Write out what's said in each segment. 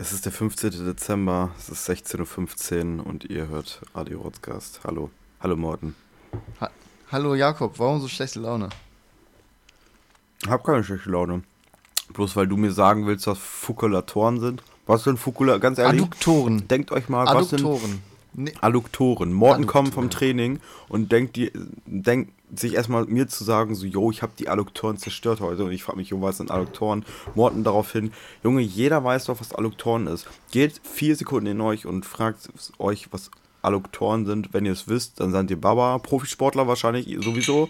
Es ist der 15. Dezember, es ist 16.15 Uhr und ihr hört Radio Rotzgast. Hallo. Hallo Morten. Ha Hallo Jakob, warum so schlechte Laune? Ich hab keine schlechte Laune. Bloß weil du mir sagen willst, was Fukulatoren sind. Was sind Fukulatoren? Ganz ehrlich. Adduktoren. Denkt euch mal, was sind. Nee. Adduktoren. Morten kommt vom. Training und denkt, die, denkt sich erstmal mir zu sagen, so, yo, ich habe die Adduktoren zerstört heute. Und ich frage mich, jo, was sind Adduktoren? Morten daraufhin, Junge, jeder weiß doch, was Adduktoren ist. Geht vier Sekunden in euch und fragt euch, was Adduktoren sind. Wenn ihr es wisst, dann seid ihr Baba, Profisportler wahrscheinlich sowieso.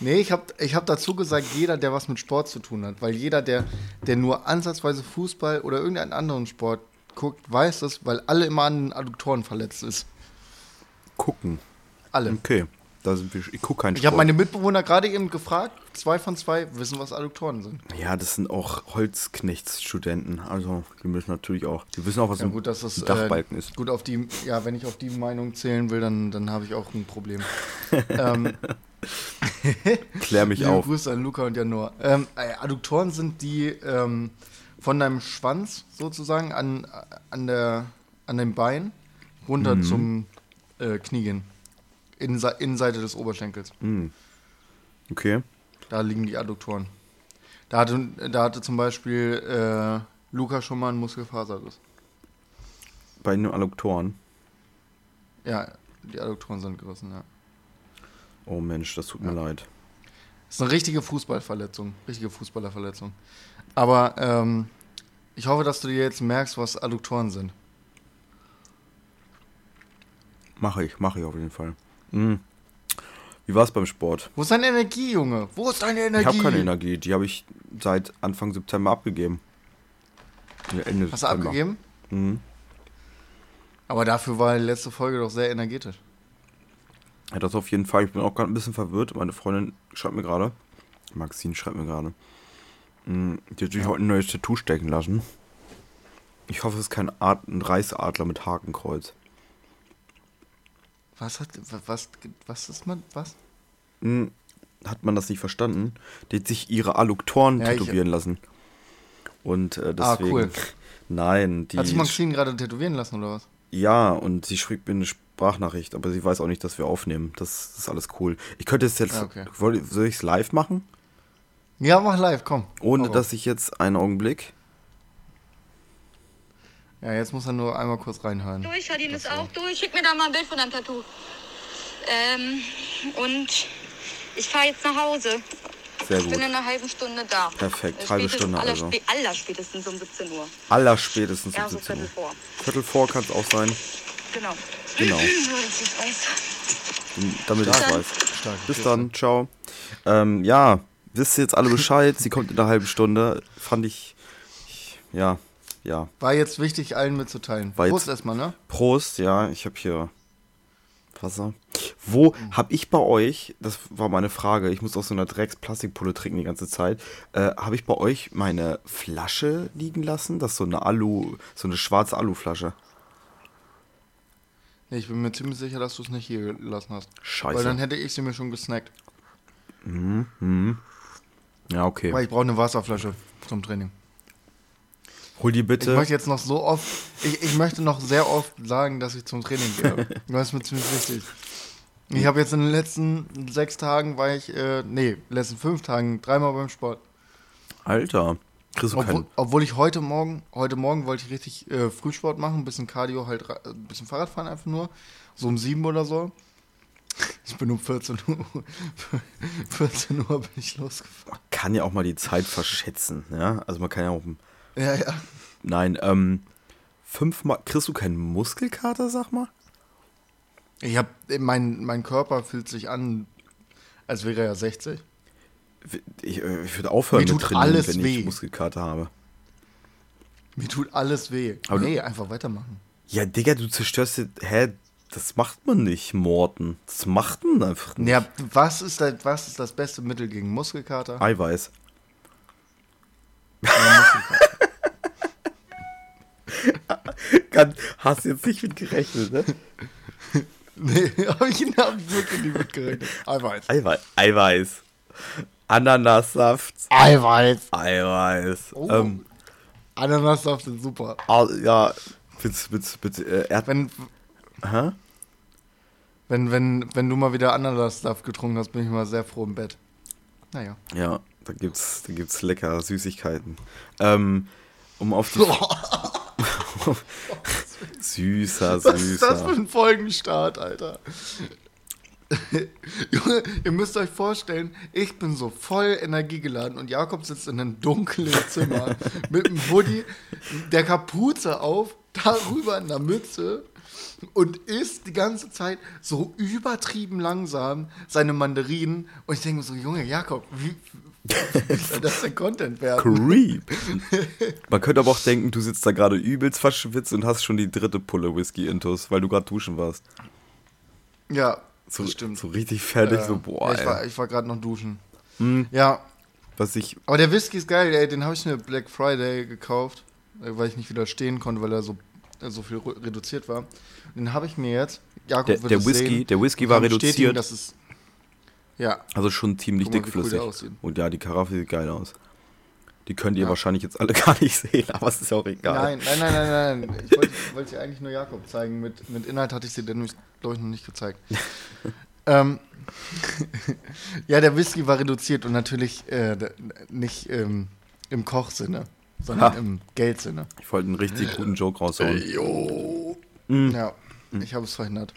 Nee, ich habe ich hab dazu gesagt, jeder, der was mit Sport zu tun hat. Weil jeder, der, der nur ansatzweise Fußball oder irgendeinen anderen Sport guckt, weiß es, weil alle immer an den Adduktoren verletzt ist. Gucken. Alle. Okay, da sind wir. Ich gucke keinen Ich habe meine Mitbewohner gerade eben gefragt, zwei von zwei wissen, was Adduktoren sind. Ja, das sind auch Holzknechtsstudenten. Also, die müssen natürlich auch. Die wissen auch, was Ja ein gut, dass das Dachbalken äh, ist. Gut auf die, ja, wenn ich auf die Meinung zählen will, dann, dann habe ich auch ein Problem. ähm, Klär mich auf. Grüße an Luca und Janor. Ähm, äh, Adduktoren sind die ähm, von deinem Schwanz sozusagen an, an, der, an dem Bein runter Mhm. zum äh, Knie gehen. Innense Innenseite des Oberschenkels. Okay. Da liegen die Adduktoren. Da hatte, da hatte zum Beispiel äh, Luca schon mal einen Muskelfaserriss. Bei den Adduktoren. Ja, die Adduktoren sind gerissen, ja. Oh Mensch, das tut mir leid. Das ist eine richtige Fußballverletzung. Richtige Fußballerverletzung. Aber ähm, ich hoffe, dass du dir jetzt merkst, was Adduktoren sind. Mache ich, mache ich auf jeden Fall. Mhm. Wie war's beim Sport? Wo ist deine Energie, Junge? Wo ist deine Energie? Ich habe keine Energie. Die habe ich seit Anfang September abgegeben. Ja, Ende Hast du September. abgegeben? Mhm. Aber dafür war die letzte Folge doch sehr energetisch. Ja, das auf jeden Fall. Ich bin auch gerade ein bisschen verwirrt. Meine Freundin schreibt mir gerade. Maxine schreibt mir gerade. Mhm, Die hat sich heute ein neues Tattoo stecken lassen. Ich hoffe, es ist kein Art, ein Reichsadler mit Hakenkreuz. Was hat, was, was ist man, was? Hm, hat man das nicht verstanden? Die hat sich ihre Adduktoren Ja, ich- tätowieren lassen. Und äh, Ah, deswegen. cool. Nein, die. Hat sich Maxine gerade tätowieren lassen oder was? ja, und sie schrieb mir eine Sprachnachricht, aber sie weiß auch nicht, dass wir aufnehmen. Das, das ist alles cool. Ich könnte es jetzt. Ah, okay. Soll ich es live machen? Ja, mach live, komm. Ohne raus. dass ich jetzt einen Augenblick. Ja, jetzt muss er nur einmal kurz reinhören. Durch, Verdien ist auch durch. Schick mir da mal ein Bild von deinem Tattoo. Ähm, und ich fahre jetzt nach Hause. Sehr Ich bin gut. in einer halben Stunde da. Perfekt, Äh, halbe Stunde aller, also. spä- aller spätestens um 17 Uhr. Aller spätestens um Ja, so 17 Uhr. Viertel vor. Viertel vor kann es auch sein. Genau. Genau. Damit ich weiß. Stark. Bis dann, ciao. Ähm, ja, wisst ihr jetzt alle Bescheid? Sie kommt in einer halben Stunde. Fand ich, ich ja, ja. War jetzt wichtig, allen mitzuteilen. War Prost erstmal, ne? Prost, ja, ich habe hier Wasser. Wo Mhm. habe ich bei euch, das war meine Frage, ich muss aus so einer Drecks-Plastikpulle trinken die ganze Zeit, äh, habe ich bei euch meine Flasche liegen lassen? Das ist so eine Alu, so eine schwarze Aluflasche. Nee, ich bin mir ziemlich sicher, dass du es nicht hier gelassen hast. Scheiße. Weil dann hätte ich sie mir schon gesnackt. Ja, okay. Weil ich brauche eine Wasserflasche zum Training. Hol die Ich bitte. möchte jetzt noch so oft, ich, ich möchte noch sehr oft sagen, dass ich zum Training gehe. Das ist mir ziemlich wichtig. Ich habe jetzt in den letzten sechs Tagen war ich, äh, nee, letzten fünf Tagen dreimal beim Sport. Alter, kriegst du Obwohl, keinen... obwohl ich heute Morgen, heute Morgen wollte ich richtig äh, Frühsport machen, ein bisschen Cardio, halt ein bisschen Fahrrad fahren einfach nur. So um sieben oder so. Ich bin um 14 Uhr, 14 Uhr bin ich losgefahren. kann ja auch mal die Zeit verschätzen, ja? Also man kann ja auch... Ja, ja. Nein, ähm, fünfmal... Kriegst du keinen Muskelkater, sag mal? Ich hab, mein, mein Körper fühlt sich an, als wäre er 60. Ich, äh, ich würde aufhören Mir mit trainieren, wenn weh. ich Muskelkater habe. Mir tut alles weh. Aber nee, einfach weitermachen. Ja, Digga, du zerstörst... Hä? Das macht man nicht, Morten. Das macht man einfach nicht. Ja, was ist, das, was ist das beste Mittel gegen Muskelkater? Eiweiß. Ja, Muskelkater. Hast jetzt nicht mit gerechnet, ne? nee, hab ich, hab ich wirklich nicht mitgerechnet. Eiweiß. Eiweiß. Eiweiß. Ananassaft. Eiweiß. Eiweiß. Oh. Ähm, Ananassaft sind super. Ah, ja, mit, mit, mit äh, Erd... Wenn, Hä? wenn, wenn, wenn du mal wieder Ananassaft getrunken hast, bin ich mal sehr froh im Bett. Naja. Ja, da gibt's, da gibt's lecker Süßigkeiten. Ähm, um auf die... süßer, Was ist das für süßer. ein Folgenstart, Alter? Junge, ihr müsst euch vorstellen, ich bin so voll energiegeladen und Jakob sitzt in einem dunklen Zimmer mit einem Hoodie, der Kapuze auf, darüber in der Mütze und isst die ganze Zeit so übertrieben langsam seine Mandarinen. Und ich denke mir so, Junge, Jakob, wie, das denn Content werden? Creep. Man könnte aber auch denken, du sitzt da gerade übelst verschwitzt und hast schon die dritte Pulle Whisky intus, weil du gerade duschen warst. Ja, So, stimmt. so richtig fertig, Ja. so boah, ja, ich war, ich war gerade noch duschen. Hm. Ja, Was ich, aber der Whisky ist geil, ey. Den habe ich mir Black Friday gekauft, äh, weil ich nicht widerstehen konnte, weil er so, äh, so viel reduziert war. Den habe ich mir jetzt. Jakob Der- wird der Whisky- sehen der Whisky war reduziert. Dass es, ja, also schon ziemlich mal, cool dickflüssig. aussieht. und ja, die Karaffe sieht geil aus. Die könnt ihr Ja. wahrscheinlich jetzt alle gar nicht sehen, aber es ist auch egal. Nein, nein, nein, nein, nein. Ich wollte wollte dir eigentlich nur Jakob zeigen. Mit, mit Inhalt hatte ich sie nämlich, glaube ich, noch nicht gezeigt. ähm, ja, der Whisky war reduziert und natürlich äh, nicht ähm, im Kochsinne, sondern Ha. im Geldsinne. Ich wollte einen richtig guten Joke raushauen. Jo. Mm. Ja, ich habe es verhindert.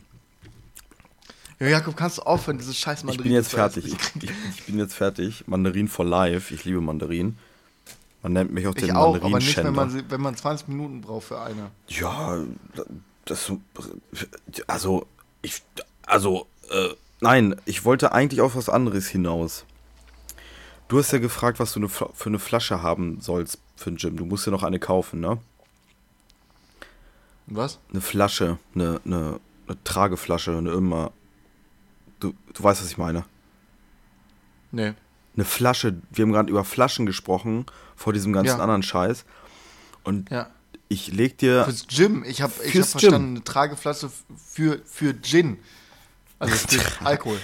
Ja, Jakob, kannst du aufhören, dieses scheiß Ich Mandarin bin jetzt fertig. Ich, ich, ich bin jetzt fertig. Mandarin for life. Ich liebe Mandarin. Man nennt mich auch Ich den auch, aber nicht, wenn man, wenn man 20 Minuten braucht für eine. Ja, das also ich also äh, nein, ich wollte eigentlich auf was anderes hinaus. Du hast ja gefragt, was du eine, Fla- für eine Flasche haben sollst für den Gym. Du musst ja noch eine kaufen, ne? Was? Eine Flasche, eine, eine, eine Trageflasche, eine immer. Du, du weißt, was ich meine. Nee. Eine Flasche. Wir haben gerade über Flaschen gesprochen vor diesem ganzen Ja. anderen Scheiß. Und Ja. ich leg dir. Fürs Gym. Ich habe ich hab verstanden, Gym. eine Trageflasche für, für Gin. Also für Alkohol.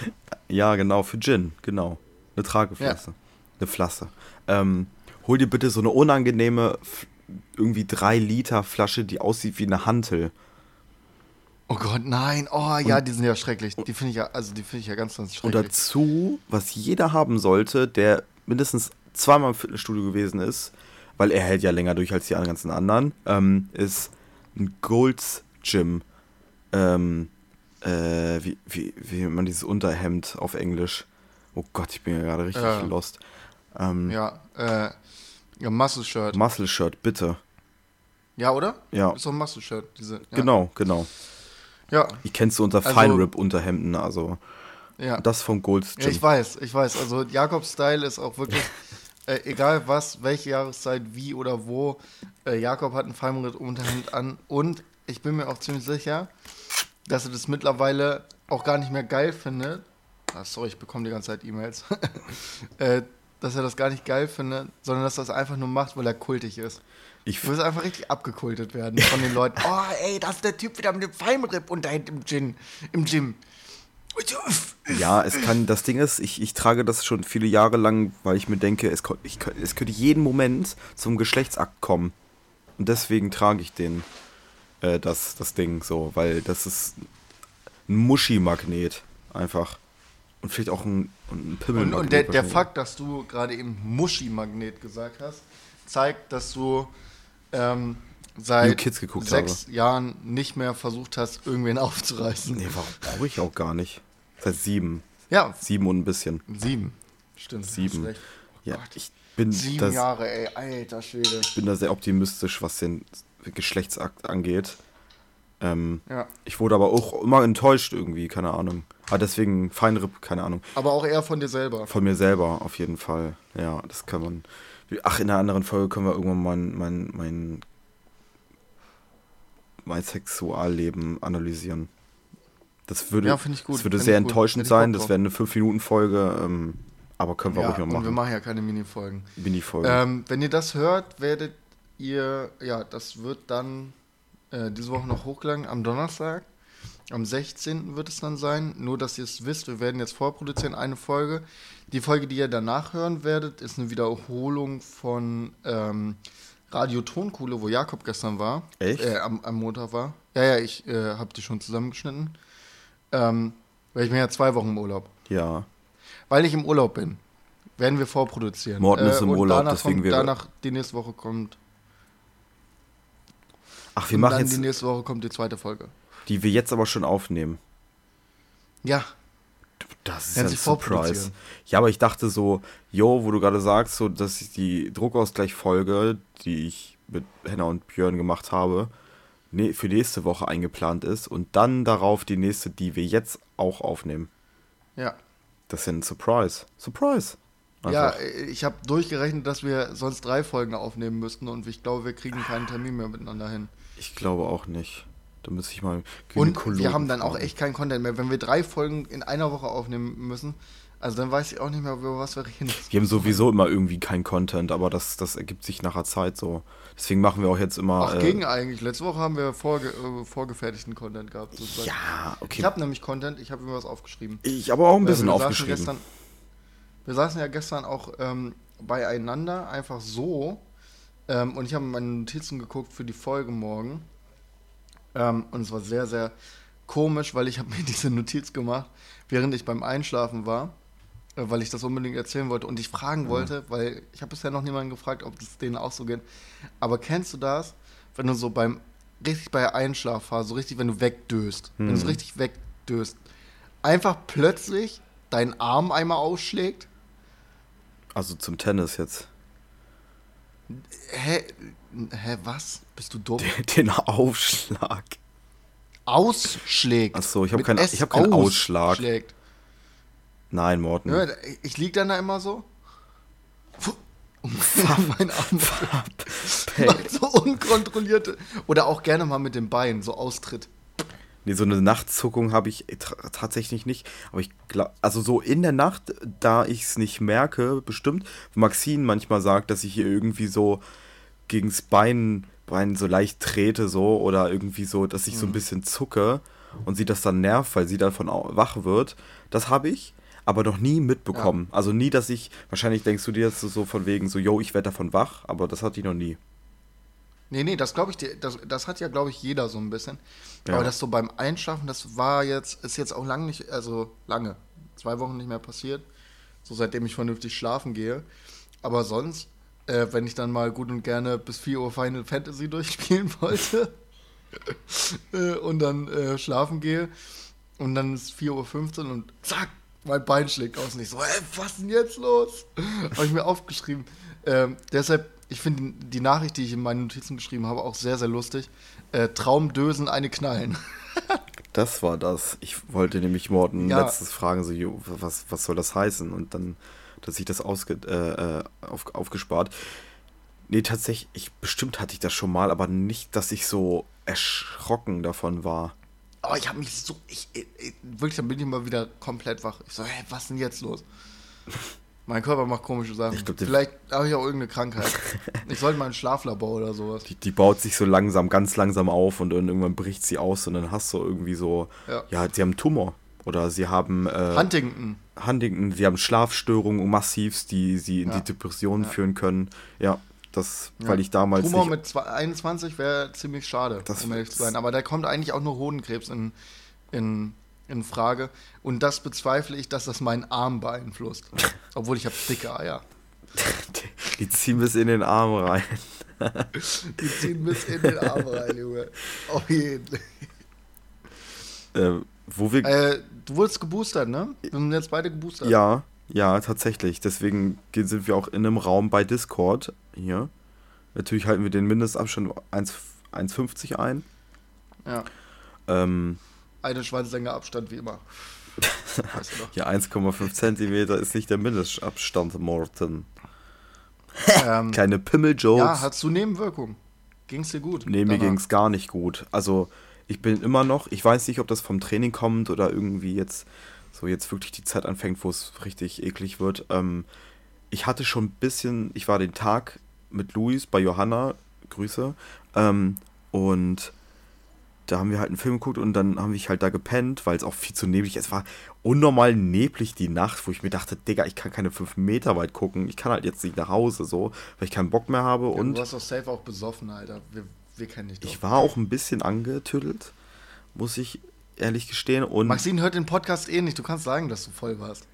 Ja, genau, für Gin, genau. Eine Trageflasche. Eine Flasche. Ähm, hol dir bitte so eine unangenehme, irgendwie 3 Liter Flasche, die aussieht wie eine Hantel. Oh Gott, nein. Oh ja, die sind ja schrecklich. Die finde ich ja, also die finde ich ja ganz, ganz Und schrecklich. dazu, was jeder haben sollte, der mindestens zweimal im Fitnessstudio gewesen ist, weil er hält ja länger durch als die ganzen anderen, ähm, ist ein Gold's Gym. Ähm, äh, wie, wie, wie nennt man dieses Unterhemd auf Englisch? Oh Gott, ich bin ja gerade richtig Ja. lost. Ähm, Ja, äh, ja, Muscle Shirt. Muscle Shirt, bitte. Ja, oder? Ja. Ist doch ein Muscle Shirt. Diese, ja. Genau, genau. Ja, Ich kenn's so unter Also- Fine Rip Unterhemden, also ja. das vom Gold's Gym. ich weiß, ich weiß. Also Jakobs Style ist auch wirklich, äh, egal was, welche Jahreszeit, wie oder wo, äh, Jakob hat ein Feinritt-Unterhemd an und ich bin mir auch ziemlich sicher, dass er das mittlerweile auch gar nicht mehr geil findet. Ah, sorry, ich bekomme die ganze Zeit E-Mails. äh, dass er das gar nicht geil findet, sondern dass er das einfach nur macht, weil er kultig ist. ich, wirst einfach richtig abgekultet werden von den Leuten. Oh, ey, das ist der Typ wieder mit dem Feinripp-Unterhemd im Gym. Im Gym. Ja, es kann, das Ding ist, ich, ich trage das schon viele Jahre lang, weil ich mir denke, es, ich, es könnte jeden Moment zum Geschlechtsakt kommen. Und deswegen trage ich den, äh, das, das Ding so, weil das ist ein Muschi-Magnet einfach. Und vielleicht auch ein, ein Und, Pimmelmagnet. und der, der wahrscheinlich. Fakt, dass du gerade eben Muschi-Magnet gesagt hast, zeigt, dass du ähm, seit sechs Jahren nicht mehr versucht hast, irgendwen aufzureißen. Nee, warum brauche ich auch gar nicht. Seit sieben. Ja, Sieben und ein bisschen. sieben. Stimmt. Sieben. Ja, Gott. ich bin, Sieben das, Jahre, ey, alter Schwede. bin da sehr optimistisch, was den Geschlechtsakt angeht. Ähm, Ja. Ich wurde aber auch immer enttäuscht irgendwie, keine Ahnung. Ah, deswegen Feinripp, keine Ahnung. Aber auch eher von dir selber. Von mir selber auf jeden Fall. Ja, das kann man. Ach, in einer anderen Folge können wir irgendwann mein, mein, mein, mein Sexualleben analysieren. Das würde, Ja, ich gut. Das würde Find sehr enttäuschend sein. Das wäre eine 5-Minuten-Folge. Ähm, aber können wir Ja, ruhig mal und wir machen. machen ja keine Minifolgen. Mini-Folge. Ähm, wenn ihr das hört, werdet ihr, ja, das wird dann äh, diese Woche noch hochgeladen, am Donnerstag. Am 16. wird es dann sein. Nur, dass ihr es wisst, wir werden jetzt vorproduzieren, eine Folge. Die Folge, die ihr danach hören werdet, ist eine Wiederholung von ähm, Radio Tonkuhle, wo Jakob gestern war. Echt? Äh, am, am Montag war. Ja, ja, ich äh, habe die schon zusammengeschnitten. Ähm, weil ich bin ja zwei Wochen im Urlaub. Ja. Weil ich im Urlaub bin, werden wir vorproduzieren. Morten ist im Urlaub, danach deswegen wir- Danach, die nächste Woche kommt. Ach, wir und machen dann jetzt, die nächste Woche kommt die zweite Folge. Die wir jetzt aber schon aufnehmen. Ja, Das ist ja ein Surprise. Ja, aber ich dachte so, yo, wo du gerade sagst, so, dass ich die Druckausgleich-Folge, die ich mit Henna und Björn gemacht habe, ne, für nächste Woche eingeplant ist und dann darauf die nächste, die wir jetzt auch aufnehmen. ja. Das ist ja ein Surprise. Surprise. Ja, Einfach. äh, ich habe durchgerechnet, dass wir sonst drei Folgen aufnehmen müssten und ich glaube, wir kriegen keinen Termin mehr miteinander hin. Ich glaube auch nicht. Da müsste ich mal Und Gynäkologen wir haben dann auch echt keinen Content mehr. Wenn wir drei Folgen in einer Woche aufnehmen müssen, also dann weiß ich auch nicht mehr, über was wir reden. Wir haben sowieso immer irgendwie kein Content, aber das, das ergibt sich nachher Zeit so. Deswegen machen wir auch jetzt immer. Ach, äh, gegen eigentlich. Letzte Woche haben wir vorge äh, vorgefertigten Content gehabt. sozusagen. Ja, okay. Ich habe nämlich Content, ich habe mir was aufgeschrieben. Ich habe auch ein Äh, bisschen wir aufgeschrieben. Gestern, wir saßen ja gestern auch ähm, beieinander, einfach so. Ähm, und ich habe meine Notizen geguckt für die Folge morgen. Ähm, und es war sehr, sehr komisch, weil ich habe mir diese Notiz gemacht, während ich beim Einschlafen war, äh, weil ich das unbedingt erzählen wollte und ich fragen wollte, weil ich habe bisher noch niemanden gefragt, ob das denen auch so geht. Aber kennst du das, wenn du so beim richtig bei der Einschlafphase, so richtig, wenn du wegdöst, wenn du so richtig wegdöst, einfach plötzlich deinen Arm einmal ausschlägt? Also zum Tennis jetzt. Hä? Hä, was? Bist du dumm? Den Aufschlag. Ausschlägt. Ach so, ich hab Mit keinen- ich hab keinen Ausschlag. ausschlägt. Nein, Morten. Ja, ich lieg dann da immer so. Und mein Arm macht so unkontrollierte. Oder auch gerne mal mit dem Bein so austritt. Nee, so eine Nachtzuckung habe ich tatsächlich nicht. Aber ich glaube, also so in der Nacht, da ich es nicht merke, bestimmt, Maxine manchmal sagt, dass ich hier irgendwie so gegens Bein, Bein so leicht trete, so, oder irgendwie so, dass ich so Mhm. ein bisschen zucke und sie das dann nervt, weil sie davon wach wird. Das habe ich, aber noch nie mitbekommen. Also nie, dass ich, wahrscheinlich denkst du dir jetzt so von wegen, so, yo, ich werde davon wach, aber das hatte ich noch nie. Nee, nee, das glaube ich, dir- das, das hat ja, glaube ich, jeder so ein bisschen. Ja. Aber das so beim Einschlafen, das war jetzt, ist jetzt auch lange nicht, also lange, zwei Wochen nicht mehr passiert. So seitdem ich vernünftig schlafen gehe. Aber sonst, äh, wenn ich dann mal gut und gerne bis 4 Uhr Final Fantasy durchspielen wollte äh, und dann äh, schlafen gehe und dann ist 4.15 Uhr und zack, mein Bein schlägt aus und ich so, ey, was ist denn jetzt los? Habe ich mir aufgeschrieben. Ähm, deshalb, ich finde die Nachricht, die ich in meinen Notizen geschrieben habe, auch sehr, sehr lustig. Äh, Traumdösen, eine knallen. Das war das. Ich wollte nämlich Morten Ja. letztes fragen, so, was, was soll das heißen? Und dann, dass ich das ausge, äh, äh, auf, aufgespart. Nee, tatsächlich, ich, bestimmt hatte ich das schon mal, aber nicht, dass ich so erschrocken davon war. Aber ich habe mich so, ich, ich, ich, wirklich, dann bin ich mal wieder komplett wach. Ich so, hä, was ist denn jetzt los? Mein Körper macht komische Sachen. Glaub, Vielleicht habe ich auch irgendeine Krankheit. Ich sollte mal ein Schlaflabor oder sowas. Die, die baut sich so langsam, ganz langsam auf und dann irgendwann bricht sie aus und dann hast du irgendwie so, Ja. ja, sie haben einen Tumor. Oder sie haben äh, Huntington. Huntington, sie haben Schlafstörungen massivst, die sie in Ja. die Depression Ja. führen können. Ja, das, Ja. weil ich damals Tumor mit zwei- 21 wäre ziemlich schade, Das um ehrlich zu sein. Aber da kommt eigentlich auch nur Hodenkrebs in, in, in Frage. Und das bezweifle ich, dass das meinen Arm beeinflusst. Obwohl ich habe dicke Eier. die, ziehen bis in den Arm rein. Die ziehen bis in den Arm rein, Junge. Auf jeden. Äh, wo wir. Äh, du wurdest geboostert, ne? Wir sind jetzt beide geboostert. ja, ja, tatsächlich. Deswegen ge- sind wir auch in einem Raum bei Discord hier. Natürlich halten wir den Mindestabstand 1 1,50 ein. ja. Ähm, Eine Schwanzlänge Abstand, wie immer. Weißt du ja, 1,5 Zentimeter ist nicht der Mindestabstand, Morten. ähm, Keine Pimmel-Jokes. ja, hast du Nebenwirkungen? Ging's dir gut? Nee, mir danach? ging es gar nicht gut. Also, ich bin immer noch, ich weiß nicht, ob das vom Training kommt oder irgendwie jetzt, so jetzt wirklich die Zeit anfängt, wo es richtig eklig wird. Ähm, ich hatte schon ein bisschen, ich war den Tag mit Luis bei Johanna, Grüße, ähm, und da haben wir halt einen Film geguckt und dann haben wir halt da gepennt, weil es auch viel zu neblig ist. Es war unnormal neblig die Nacht, wo ich mir dachte, Digga, ich kann keine fünf Meter weit gucken. Ich kann halt jetzt nicht nach Hause so, weil ich keinen Bock mehr habe. Ja, und du warst doch safe auch besoffen, Alter. Wir, wir kennen dich doch. ich war auch ein bisschen angetüdelt, muss ich ehrlich gestehen. Und Maxine hört den Podcast eh nicht. Du kannst sagen, dass du voll warst.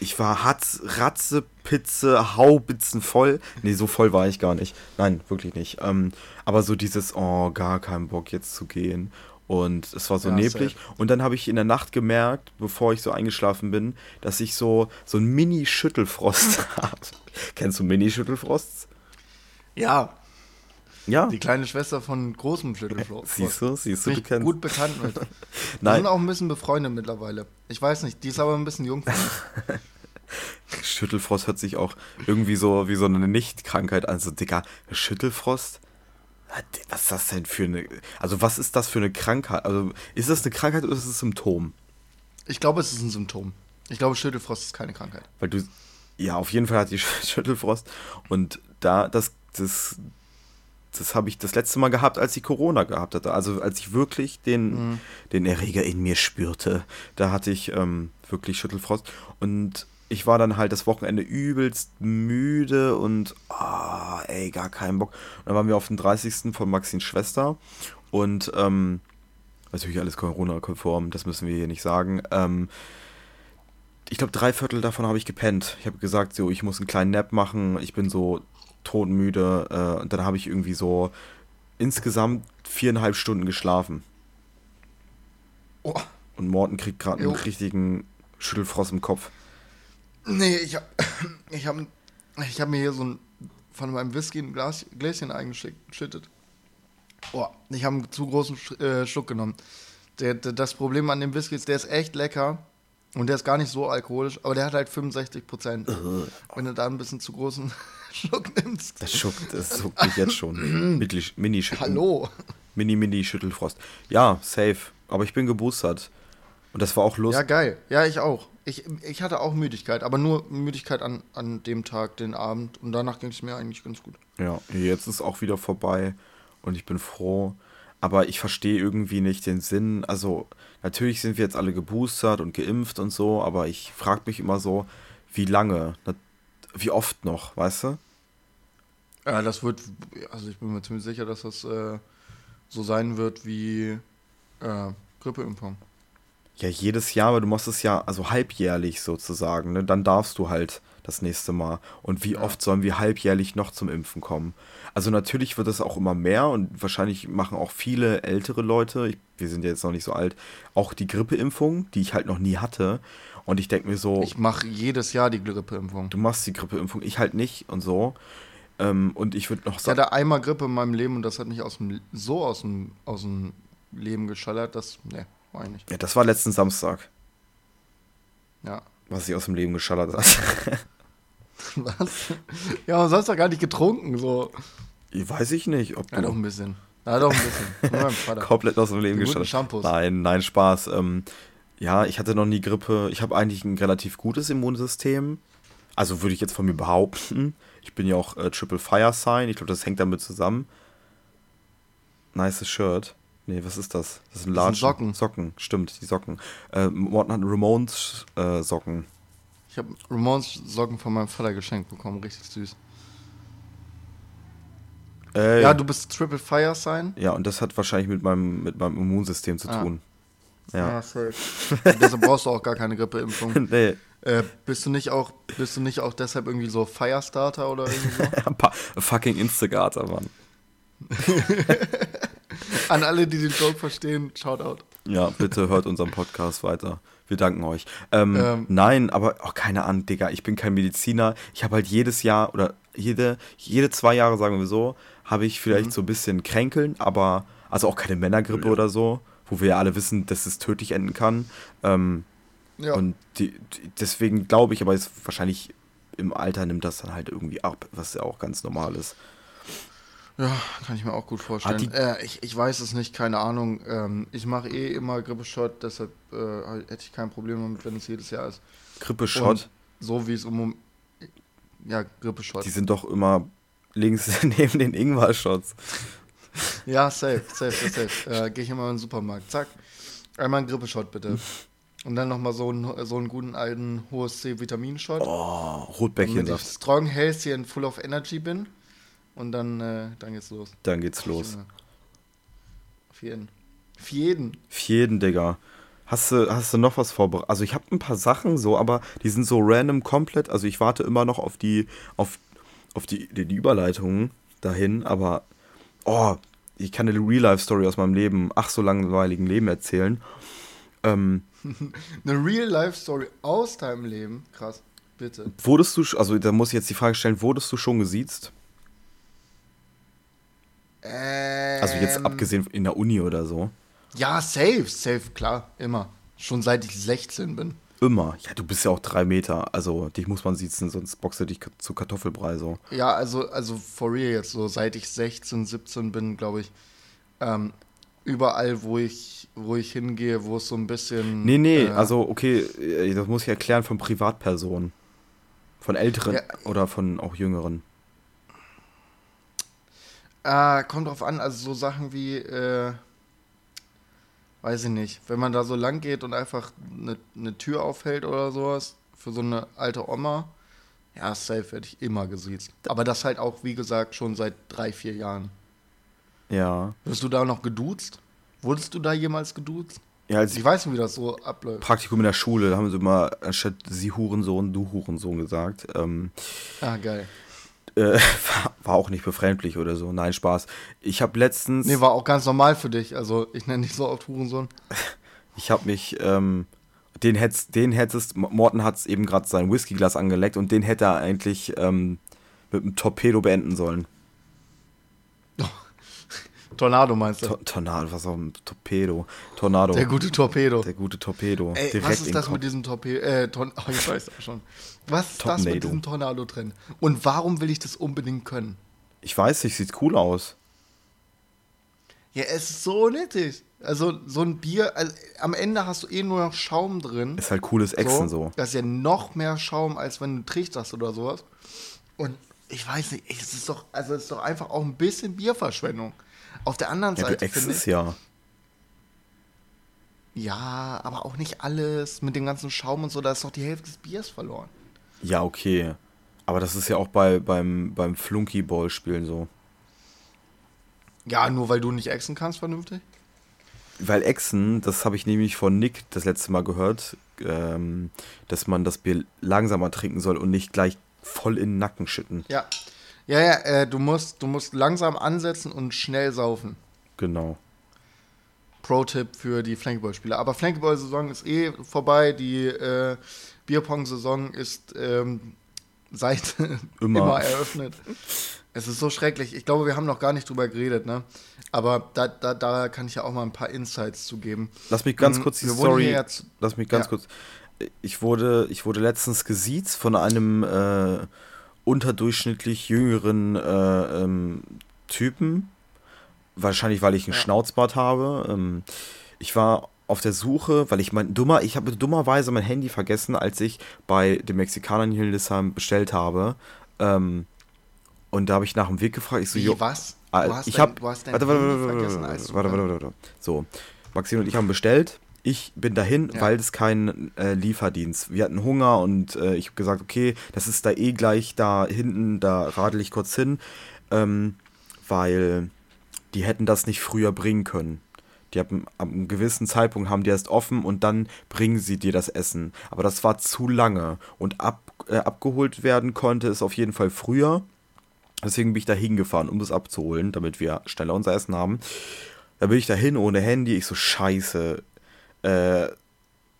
ich war Hatz, Ratze, Pizze, Haubitzen voll. Nee, so voll war ich gar nicht. Nein, wirklich nicht. Ähm, aber so dieses, oh, gar keinen Bock jetzt zu gehen. Und es war so Ja, neblig. Und dann habe ich in der Nacht gemerkt, bevor ich so eingeschlafen bin, dass ich so, so ein Mini-Schüttelfrost habe. Kennst du Mini-Schüttelfrosts? Ja, Ja. die kleine Schwester von großem Schüttelfrost. Siehst du, siehst du, du kennst. gut bekannt mit. Wir Nein, sind auch ein bisschen befreundet mittlerweile. Ich weiß nicht, die ist aber ein bisschen jung. Schüttelfrost hört sich auch irgendwie so wie so eine Nicht-Krankheit an. So, Digga, Schüttelfrost? Was ist das denn für eine. Also, was ist das für eine Krankheit? Also, ist das eine Krankheit oder ist es ein Symptom? Ich glaube, es ist ein Symptom. Ich glaube, Schüttelfrost ist keine Krankheit. Weil du. Ja, auf jeden Fall hat die Sch- Schüttelfrost. Und da, das. Das, das habe ich das letzte Mal gehabt, als ich Corona gehabt hatte. Also, als ich wirklich den, den Erreger in mir spürte. Da hatte ich ähm, wirklich Schüttelfrost. Und ich war dann halt das Wochenende übelst müde und ah, ey, gar keinen Bock. Und dann waren wir auf dem 30. von Maxins Schwester und ähm, natürlich alles Corona-konform, das müssen wir hier nicht sagen. Ähm, ich glaube, drei Viertel davon habe ich gepennt. Ich habe gesagt, so, ich muss einen kleinen Nap machen, ich bin so todmüde äh, und dann habe ich irgendwie so insgesamt viereinhalb Stunden geschlafen. Oh, Und Morten kriegt gerade einen richtigen Schüttelfrost im Kopf. nee, ich hab, ich hab, ich hab mir hier so ein, von meinem Whisky ein Glas, Gläschen eingeschüttet. Oh, ich habe einen zu großen äh, Schluck genommen. Der, der, das Problem an dem Whisky ist, der ist echt lecker und der ist gar nicht so alkoholisch, aber der hat halt 65 Prozent. Wenn du da ein bisschen zu großen Schluck nimmst. Das schuckt, das zuckt mich jetzt schon. Mini, Mini Hallo. Mini, Mini Schüttelfrost. Ja, safe. Aber ich bin geboostert. Und das war auch Ja, lustig. geil. Ja, ich auch. Ich, ich hatte auch Müdigkeit, aber nur Müdigkeit an, an dem Tag, den Abend. Und danach ging es mir eigentlich ganz gut. Ja, jetzt ist auch wieder vorbei. Und ich bin froh. Aber ich verstehe irgendwie nicht den Sinn. Also, natürlich sind wir jetzt alle geboostert und geimpft und so. Aber ich frage mich immer so, wie lange? Wie oft noch, weißt du? Ja, das wird, also ich bin mir ziemlich sicher, dass das äh, so sein wird wie äh, Grippeimpfung. Ja, jedes Jahr, aber du machst es ja, also halbjährlich sozusagen, ne? Dann darfst du halt das nächste Mal. Und wie oft sollen wir halbjährlich noch zum Impfen kommen? Also natürlich wird es auch immer mehr und wahrscheinlich machen auch viele ältere Leute, ich, wir sind ja jetzt noch nicht so alt, auch die Grippeimpfung, die ich halt noch nie hatte. Und ich denke mir so, Ich mache jedes Jahr die Grippeimpfung. du machst die Grippeimpfung, ich halt nicht und so. Ähm, und ich würde noch Ich sagen, hatte einmal Grippe in meinem Leben und das hat mich aus dem, so aus dem, aus dem Leben geschallert, dass, ne, war ich nicht. ja, das war letzten Samstag, Ja. was sich aus dem Leben geschallert hat. Was? Ja, man sonst doch gar nicht getrunken, so. Weiß ich nicht, ob Ja, doch du ein bisschen. Ja, doch ein bisschen. Komplett aus dem Leben geschallert. Nein, nein, Spaß. Ähm, ja, ich hatte noch nie Grippe. Ich habe eigentlich ein relativ gutes Immunsystem. Also würde ich jetzt von mir behaupten. Ich bin ja auch äh, Triple Fire Sign. Ich glaube, das hängt damit zusammen. Nice Shirt. Nee, was ist das? Das sind sind Latschen. Socken. Socken, stimmt, die Socken. Äh, Morten hat Ramones äh, Socken. Ich habe Ramones Socken von meinem Vater geschenkt bekommen, richtig süß. Äh, Ja, du bist Triple Fire Sign. ja, und das hat wahrscheinlich mit meinem, mit meinem Immunsystem zu Ah. tun. Ja. safe. deshalb brauchst du auch gar keine Grippeimpfung. nee, äh, bist du nicht auch, bist du nicht auch deshalb irgendwie so Firestarter oder irgendwie so? Fucking Instigator, Mann. An alle, die den Joke verstehen, Shoutout. Ja, bitte hört unseren Podcast weiter. Wir danken euch. Ähm, Ähm. nein, aber auch keine Ahnung, Digga, ich bin kein Mediziner. Ich habe halt jedes Jahr oder jede, jede zwei Jahre, sagen wir so, habe ich vielleicht Mhm. so ein bisschen Kränkeln, aber also auch keine Männergrippe oder so, wo wir ja alle wissen, dass es tödlich enden kann. Ähm, Ja. Und die, die, deswegen glaube ich, aber es wahrscheinlich im Alter nimmt das dann halt irgendwie ab, was ja auch ganz normal ist. Ja, kann ich mir auch gut vorstellen. Äh, ich, ich weiß es nicht, keine Ahnung. Ähm, ich mache eh immer Grippeshot, deshalb äh, hätte ich kein Problem damit, wenn es jedes Jahr ist. Grippe-Shot, So wie es um. Ja, Grippeshot. die sind doch immer links neben den Ingwer-Shots. Ja, safe, safe, safe. Äh, Gehe ich immer in den Supermarkt. Zack. Einmal einen Grippeshot bitte. Und dann nochmal so einen, so einen guten alten HSC-Vitaminshot. Oh, Rotbäckchen damit ich strong, healthy and full of energy bin. Und dann, äh, dann geht's los. Dann geht's los. Auf jeden. Auf jeden. Für jeden, Digga. Hast du, hast du noch was vorbereitet? Also ich habe ein paar Sachen so, aber die sind so random komplett. Also ich warte immer noch auf die, auf, auf die, die, die Überleitungen dahin, aber oh, ich kann eine Real-Life-Story aus meinem Leben, ach so langweiligen Leben erzählen. Ähm, Eine Real-Life-Story aus deinem Leben. Krass. Bitte. wurdest du, also da muss ich jetzt die Frage stellen, wurdest du schon gesiezt? Ähm, Also jetzt abgesehen in der Uni oder so. Ja, safe, safe, klar. Immer. Schon seit ich 16 bin. Immer. Ja, du bist ja auch drei Meter. Also dich muss man siezen, sonst boxe dich zu Kartoffelbrei so. Ja, also, also for real jetzt so, seit ich 16, 17 bin, glaube ich, ähm, überall, wo ich, wo ich hingehe, wo es so ein bisschen. Nee, nee, äh, also okay, äh, das muss ich erklären von Privatpersonen. Von älteren Ja. oder von auch jüngeren. Äh, kommt drauf an, also so Sachen wie, äh, weiß ich nicht, wenn man da so lang geht und einfach eine ne Tür aufhält oder sowas, für so eine alte Oma, ja, safe werde ich immer gesiezt. Aber das halt auch, wie gesagt, schon seit drei, vier Jahren. Ja. Wirst du da noch geduzt? Wurdest du da jemals geduzt? Ja, als Ich ich weiß nicht, wie das so abläuft. Praktikum in der Schule, da haben sie immer anstatt sie Hurensohn, du Hurensohn gesagt. Ähm, Ah, geil. Äh, war, auch nicht befremdlich oder so. Nein, Spaß. Ich habe letztens, Nee, war auch ganz normal für dich. Also, ich nenne dich so oft Hurensohn. ich habe mich, ähm, den hättest, den hättest, Morten hat eben gerade sein Whiskyglas angeleckt und den hätte er eigentlich ähm, mit einem Torpedo beenden sollen. Tornado meinst du? To Tornado, was auch ein Torpedo. Tornado. Der gute Torpedo. Der gute Torpedo. Ey, Direkt was ist das mit diesem Torpedo? Äh, Ton oh, ich weiß auch schon. Was ist das Tornado. mit diesem Tornado drin? Und warum will ich das unbedingt können? Ich weiß nicht, sieht cool aus. Ja, es ist so nittig. Also, so ein Bier, also, am Ende hast du eh nur noch Schaum drin. Ist halt cooles Echsen so. Das ist ja noch mehr Schaum, als wenn du trichterst oder sowas. Und ich weiß nicht, es ist doch, also es ist doch einfach auch ein bisschen Bierverschwendung. Auf der anderen Ja, Seite finde ich, ja. ja, aber auch nicht alles mit dem ganzen Schaum und so, da ist doch die Hälfte des Biers verloren. Ja, okay. Aber das ist ja auch bei, beim, beim Flunkyball-Spielen so. Ja, nur weil du nicht exen kannst vernünftig? Weil Echsen, das habe ich nämlich von Nick das letzte Mal gehört, ähm, dass man das Bier langsamer trinken soll und nicht gleich voll in den Nacken schütten. Ja. Ja, ja, äh, du musst, du musst langsam ansetzen und schnell saufen. Genau. Pro-Tipp für die Flankeball-Spieler. Aber Flankeball-Saison ist eh vorbei. Die äh, Bierpong-Saison ist ähm, seit Immer. immer. eröffnet. Es ist so schrecklich. Ich glaube, wir haben noch gar nicht drüber geredet, ne? Aber da, da, da kann ich ja auch mal ein paar Insights zu geben. Lass mich ganz Mhm, kurz die Story. Lass mich ganz Ja. kurz. Ich wurde, ich wurde letztens gesiezt von einem äh, unterdurchschnittlich jüngeren äh, ähm, Typen. Wahrscheinlich, weil ich einen Ja. Schnauzbart habe. Ähm, ich war auf der Suche, weil ich mein dummer, ich habe dummerweise mein Handy vergessen, als ich bei den Mexikanern hier in Lissabon bestellt habe. Ähm, und da habe ich nach dem Weg gefragt. Ich so, Wie, jo, was? Ah, Du hast ich dein- habe. du hast dein warte, warte, Handy warte, vergessen warte, warte, warte, warte, warte. So, Maxine und ich haben bestellt. Ich bin dahin, Ja. weil es kein äh, Lieferdienst. Wir hatten Hunger und äh, ich habe gesagt, okay, das ist da eh gleich da hinten, da radel ich kurz hin, ähm, weil die hätten das nicht früher bringen können. Die haben ab einem gewissen Zeitpunkt haben die erst offen und dann bringen sie dir das Essen. Aber das war zu lange und ab, äh, abgeholt werden konnte es auf jeden Fall früher. Deswegen bin ich da hingefahren, um das abzuholen, damit wir schneller unser Essen haben. Da bin ich dahin ohne Handy. Ich so, scheiße. Äh,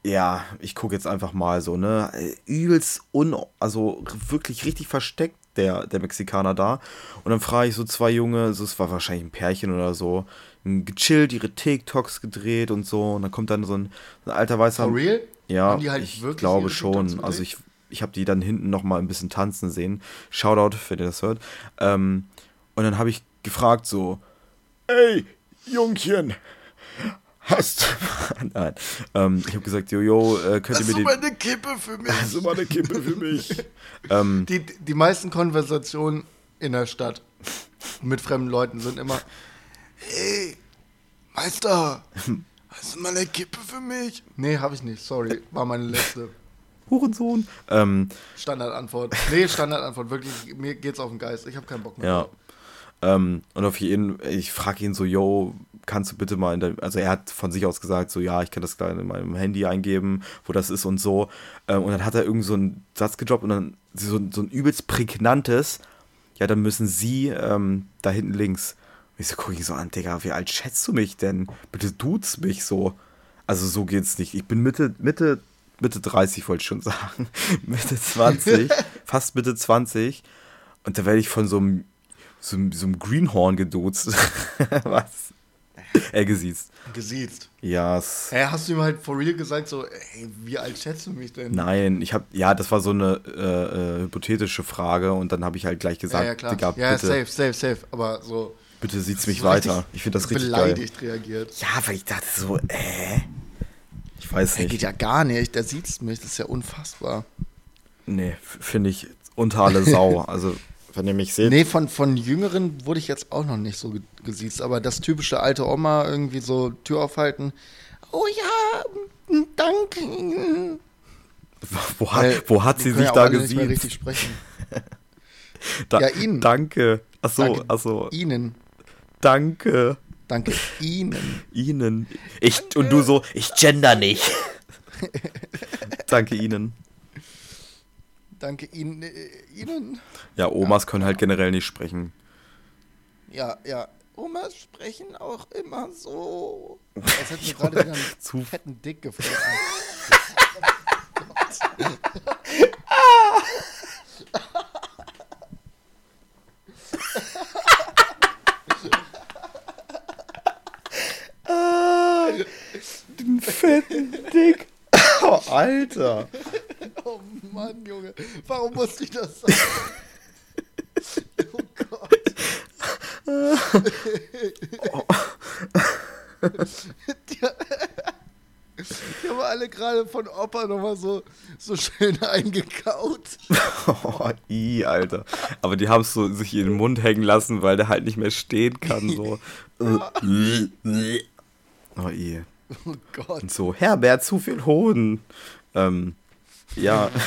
ja, ich gucke jetzt einfach mal so, ne? Übelst un... Also wirklich richtig versteckt, der, der Mexikaner da. Und dann frage ich so zwei Junge, so, es war wahrscheinlich ein Pärchen oder so, gechillt, ihre TikToks gedreht und so. Und dann kommt dann so ein, so ein alter weißer... For real? Ja, halt ich glaube schon. Also ich, ich habe die dann hinten noch mal ein bisschen tanzen sehen. Shoutout, wenn ihr das hört. Ähm, und dann habe ich gefragt so, ey, Jungchen, hast Nein. Ähm, ich habe gesagt, jojo, äh, könnt ihr mir den... eine Kippe für mich. Hast du mal eine Kippe für mich? ähm, Die, die meisten Konversationen in der Stadt mit fremden Leuten sind immer, Hey, Meister, hast du mal eine Kippe für mich? Nee, habe ich nicht, sorry, war meine letzte. Hurensohn. Ähm, Standardantwort. Nee, Standardantwort, wirklich, mir geht's auf den Geist, ich habe keinen Bock mehr. ja. Ähm, und auf jeden ich frage ihn so, yo, kannst du bitte mal in dein, also er hat von sich aus gesagt, so, ja, ich kann das gleich in meinem Handy eingeben, wo das ist und so. Ähm, und dann hat er irgend so einen Satz gedroppt und dann so, so ein übelst prägnantes, ja, dann müssen sie ähm, da hinten links. Und ich so gucke ich so an, Digga, wie alt schätzt du mich denn? Bitte duzt mich so. Also so geht's nicht. Ich bin Mitte, Mitte, Mitte 30, wollte ich schon sagen. Mitte 20, fast Mitte 20. Und da werde ich von so einem, so, einem- so einem Greenhorn geduzt. Was? Er gesiezt. Gesiezt. Ja, es- Hä, hast du ihm halt for real gesagt, so, ey, wie alt schätzt du mich denn? Nein, ich habe ja, das war so eine äh, äh, hypothetische Frage und dann habe ich halt gleich Ja, gesagt, ja, klar. Digga, ja, bitte, safe, safe, safe. Aber so. bitte sieht's mich so weiter. Ich finde das richtig geil. beleidigt reagiert. Ja, weil ich dachte so, äh, ich weiß geht nicht. ja gar nicht, der sieht mich, das ist ja unfassbar. Nee, finde ich unter alle Sau. Also, wenn ihr mich seht, Nee, von, von Jüngeren wurde ich jetzt auch noch nicht so ge- gesiezt, aber das typische alte Oma irgendwie so Tür aufhalten. Oh ja, danke. Wo, hat, Weil wo hat sie sich ja da alle nicht mehr richtig gesiezt? sprechen. Da, Ja, Ihnen. Danke. Achso, Danke achso. Ihnen. Danke. Danke Ihnen. Ihnen. Ich, und du so, ich gender nicht. Danke Ihnen. Danke Ihnen. äh, Ihnen. Ja, Omas können halt generell nicht sprechen. Ja, ja. Omas sprechen auch immer so. Als hätten wir gerade wieder einen Zu- fetten Dick gefressen. Den fetten Dick. Oh, Alter. Oh Mann, Junge. Warum musste ich das sagen? Oh Gott. Die, die haben alle gerade von Opa nochmal so, so schön eingekaut. Oh, i, Alter. Aber die haben es so sich in den Mund hängen lassen, weil der halt nicht mehr stehen kann. So. oh, i. Oh Gott. Und so, Herbert, zu viel Hoden. Ähm, ja,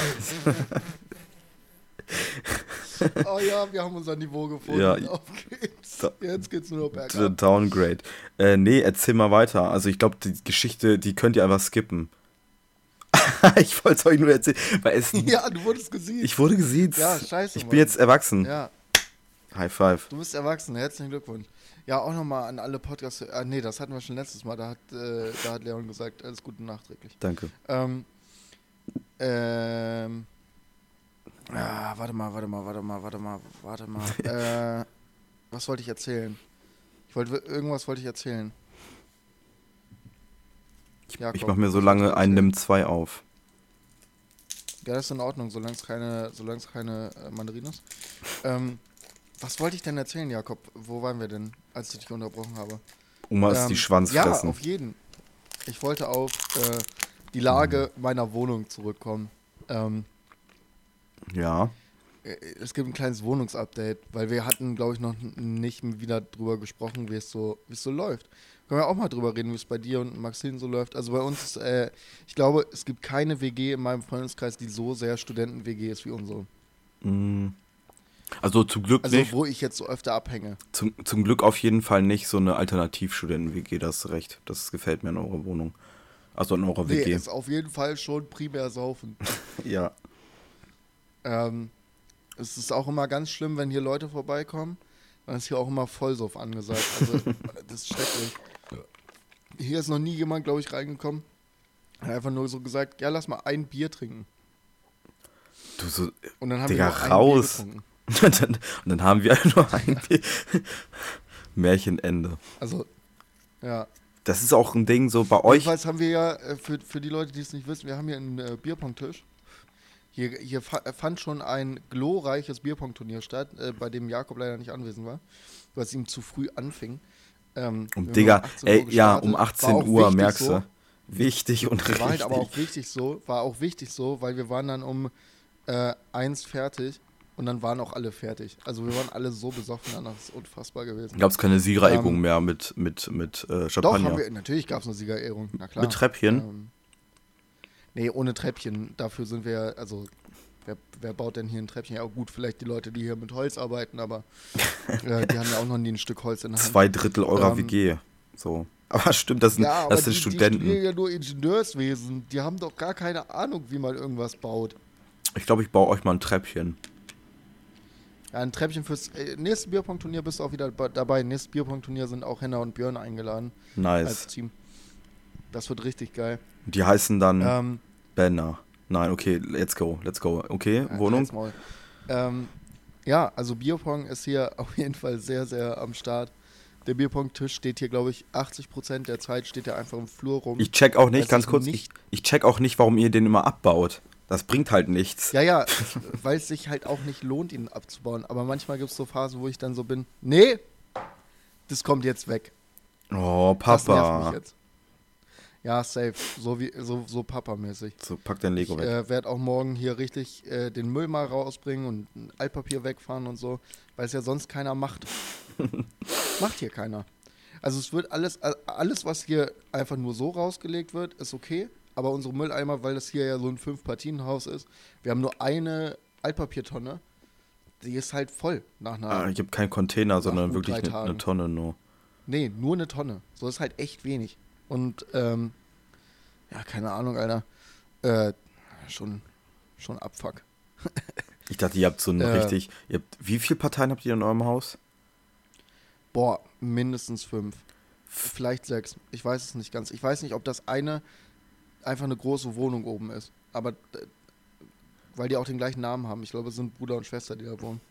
Oh ja, wir haben unser Niveau gefunden. Ja. Jetzt geht's nur noch bergab. Downgrade. Äh, nee, erzähl mal weiter. Also ich glaube, die Geschichte, die könnt ihr einfach skippen. ich wollte es euch nur erzählen, weil es... Ja, du wurdest gesiezt. Ich wurde gesiezt. Ja, scheiße, Ich Mann. bin jetzt erwachsen. ja, High five. du bist erwachsen. Herzlichen Glückwunsch. Ja, auch nochmal an alle Podcasts. Ah, nee, das hatten wir schon letztes Mal. Da hat, äh, da hat Leon gesagt, alles Gute nachträglich. Danke. Ähm, ähm, ah, warte mal, warte mal, warte mal, warte mal, warte mal. äh, was wollte ich erzählen? Ich wollte irgendwas wollte ich erzählen. Jakob, Ich mache mir so lange erzählen? Nimm 2 auf. Ja, das ist in Ordnung, solange es keine, solange es keine äh, Mandarinen ist. Ähm, was wollte ich denn erzählen, Jakob? Wo waren wir denn, als ich dich unterbrochen habe? Oma ist Ähm, die Ja, Schwanzfressen. auf jeden. Ich wollte auf äh, die Lage meiner Wohnung zurückkommen. Ähm, Ja. äh, es gibt ein kleines Wohnungsupdate, weil wir hatten, glaube ich, noch nicht wieder drüber gesprochen, wie es so, wie es so läuft. Können wir auch mal drüber reden, wie es bei dir und Maxine so läuft. Also bei uns äh, ich glaube, es gibt keine WG in meinem Freundeskreis, die so sehr Studenten-WG ist wie unsere. Mm. Also zum Glück Also nicht. wo ich jetzt so öfter abhänge. Zum, zum Glück auf jeden Fall nicht so eine Alternativstudenten-WG, das ist recht. Das gefällt mir in eurer Wohnung. Also in eurer Nee, WG. ist auf jeden Fall schon primär saufen. ja. Ähm, es ist auch immer ganz schlimm, wenn hier Leute vorbeikommen. Dann ist hier auch immer Vollsuff angesagt. Also, das ist schrecklich. Hier ist noch nie jemand, glaube ich, reingekommen. Hat einfach nur so gesagt, ja, lass mal ein Bier trinken. Du so. Und dann haben Digga, wir raus. Und, dann, und dann haben wir nur ein Bier. Märchenende. Also, ja. Das ist auch ein Ding so bei euch. Jedenfalls haben wir ja, äh, für, für die Leute, die es nicht wissen, wir haben hier einen äh, Bierpong-Tisch. Hier, hier fa fand schon ein glorreiches Bierpong-Turnier statt, äh, bei dem Jakob leider nicht anwesend war, weil es ihm zu früh anfing. Ähm, haben Digga, 18 ey, ja, um War 18 auch Uhr, merkst so. du. Wichtig und War richtig. halt aber auch wichtig so, war auch wichtig so, weil wir waren dann um äh, eins fertig Und dann waren auch alle fertig. Also wir waren alle so besoffen danach, das ist unfassbar gewesen. Gab es keine Siegerehrung Ähm, mehr mit, mit, mit äh, Doch, Champagner? haben wir, natürlich gab es eine Siegerehrung, na klar. Mit Treppchen? Ähm, nee, ohne Treppchen. Dafür sind wir, also, wer, wer baut denn hier ein Treppchen? Ja, gut, vielleicht die Leute, die hier mit Holz arbeiten, aber äh, die haben ja auch noch nie ein Stück Holz in der Hand. Zwei Drittel eurer Ähm, WG. So. Aber stimmt, das sind, ja, aber das sind die, Studenten. die studieren ja nur Ingenieurswesen. Die haben doch gar keine Ahnung, wie man irgendwas baut. ich glaube, ich baue euch mal ein Treppchen. Ja, ein Treppchen fürs äh, nächste Bierpong-Turnier bist du auch wieder dabei. Nächstes Bierpong-Turnier sind auch Henna und Björn eingeladen als Nice. Team. Das wird richtig geil. Die heißen dann Ähm, Banner. Nein, okay, let's go, let's go. Okay, Ja, Wohnung? Ähm, ja, also Bierpong ist hier auf jeden Fall sehr, sehr am Start. Der Bierpong-Tisch steht hier, glaube ich, 80% der Zeit steht er einfach im Flur rum. Ich check auch nicht, ganz kurz, ich, nicht- ich check auch nicht, warum ihr den immer abbaut. Das bringt halt nichts. ja, ja, weil es sich halt auch nicht lohnt, ihn abzubauen. Aber manchmal gibt es so Phasen, wo ich dann so bin, nee, das kommt jetzt weg. Oh, Das nervt mich Papa. jetzt. Ja, safe. So wie so, so Papa-mäßig. So, pack dein Lego Ich weg. äh, werde auch morgen hier richtig äh, den Müll mal rausbringen und ein Altpapier wegfahren und so, weil es ja sonst keiner macht. macht hier keiner. Also es wird alles, alles, was hier einfach nur so rausgelegt wird, ist okay. Aber unsere Mülleimer, weil das hier ja so ein Fünf-Partien-Haus ist, wir haben nur eine Altpapiertonne, die ist halt voll nach einer. Ah, ich habe keinen Container, sondern wirklich eine, eine. Tonne nur. Nee, nur eine Tonne. So ist halt echt wenig. Und, ähm, ja, keine Ahnung, Alter. Äh, schon, schon Abfuck. Ich dachte, ihr habt so ein Äh. richtig. Ihr habt, wie viele Parteien habt ihr in eurem Haus? Boah, mindestens fünf. Vielleicht sechs. Ich weiß es nicht ganz. Ich weiß nicht, ob das eine einfach eine große Wohnung oben ist. Aber äh, weil die auch den gleichen Namen haben. Ich glaube, es sind Bruder und Schwester, die da wohnen.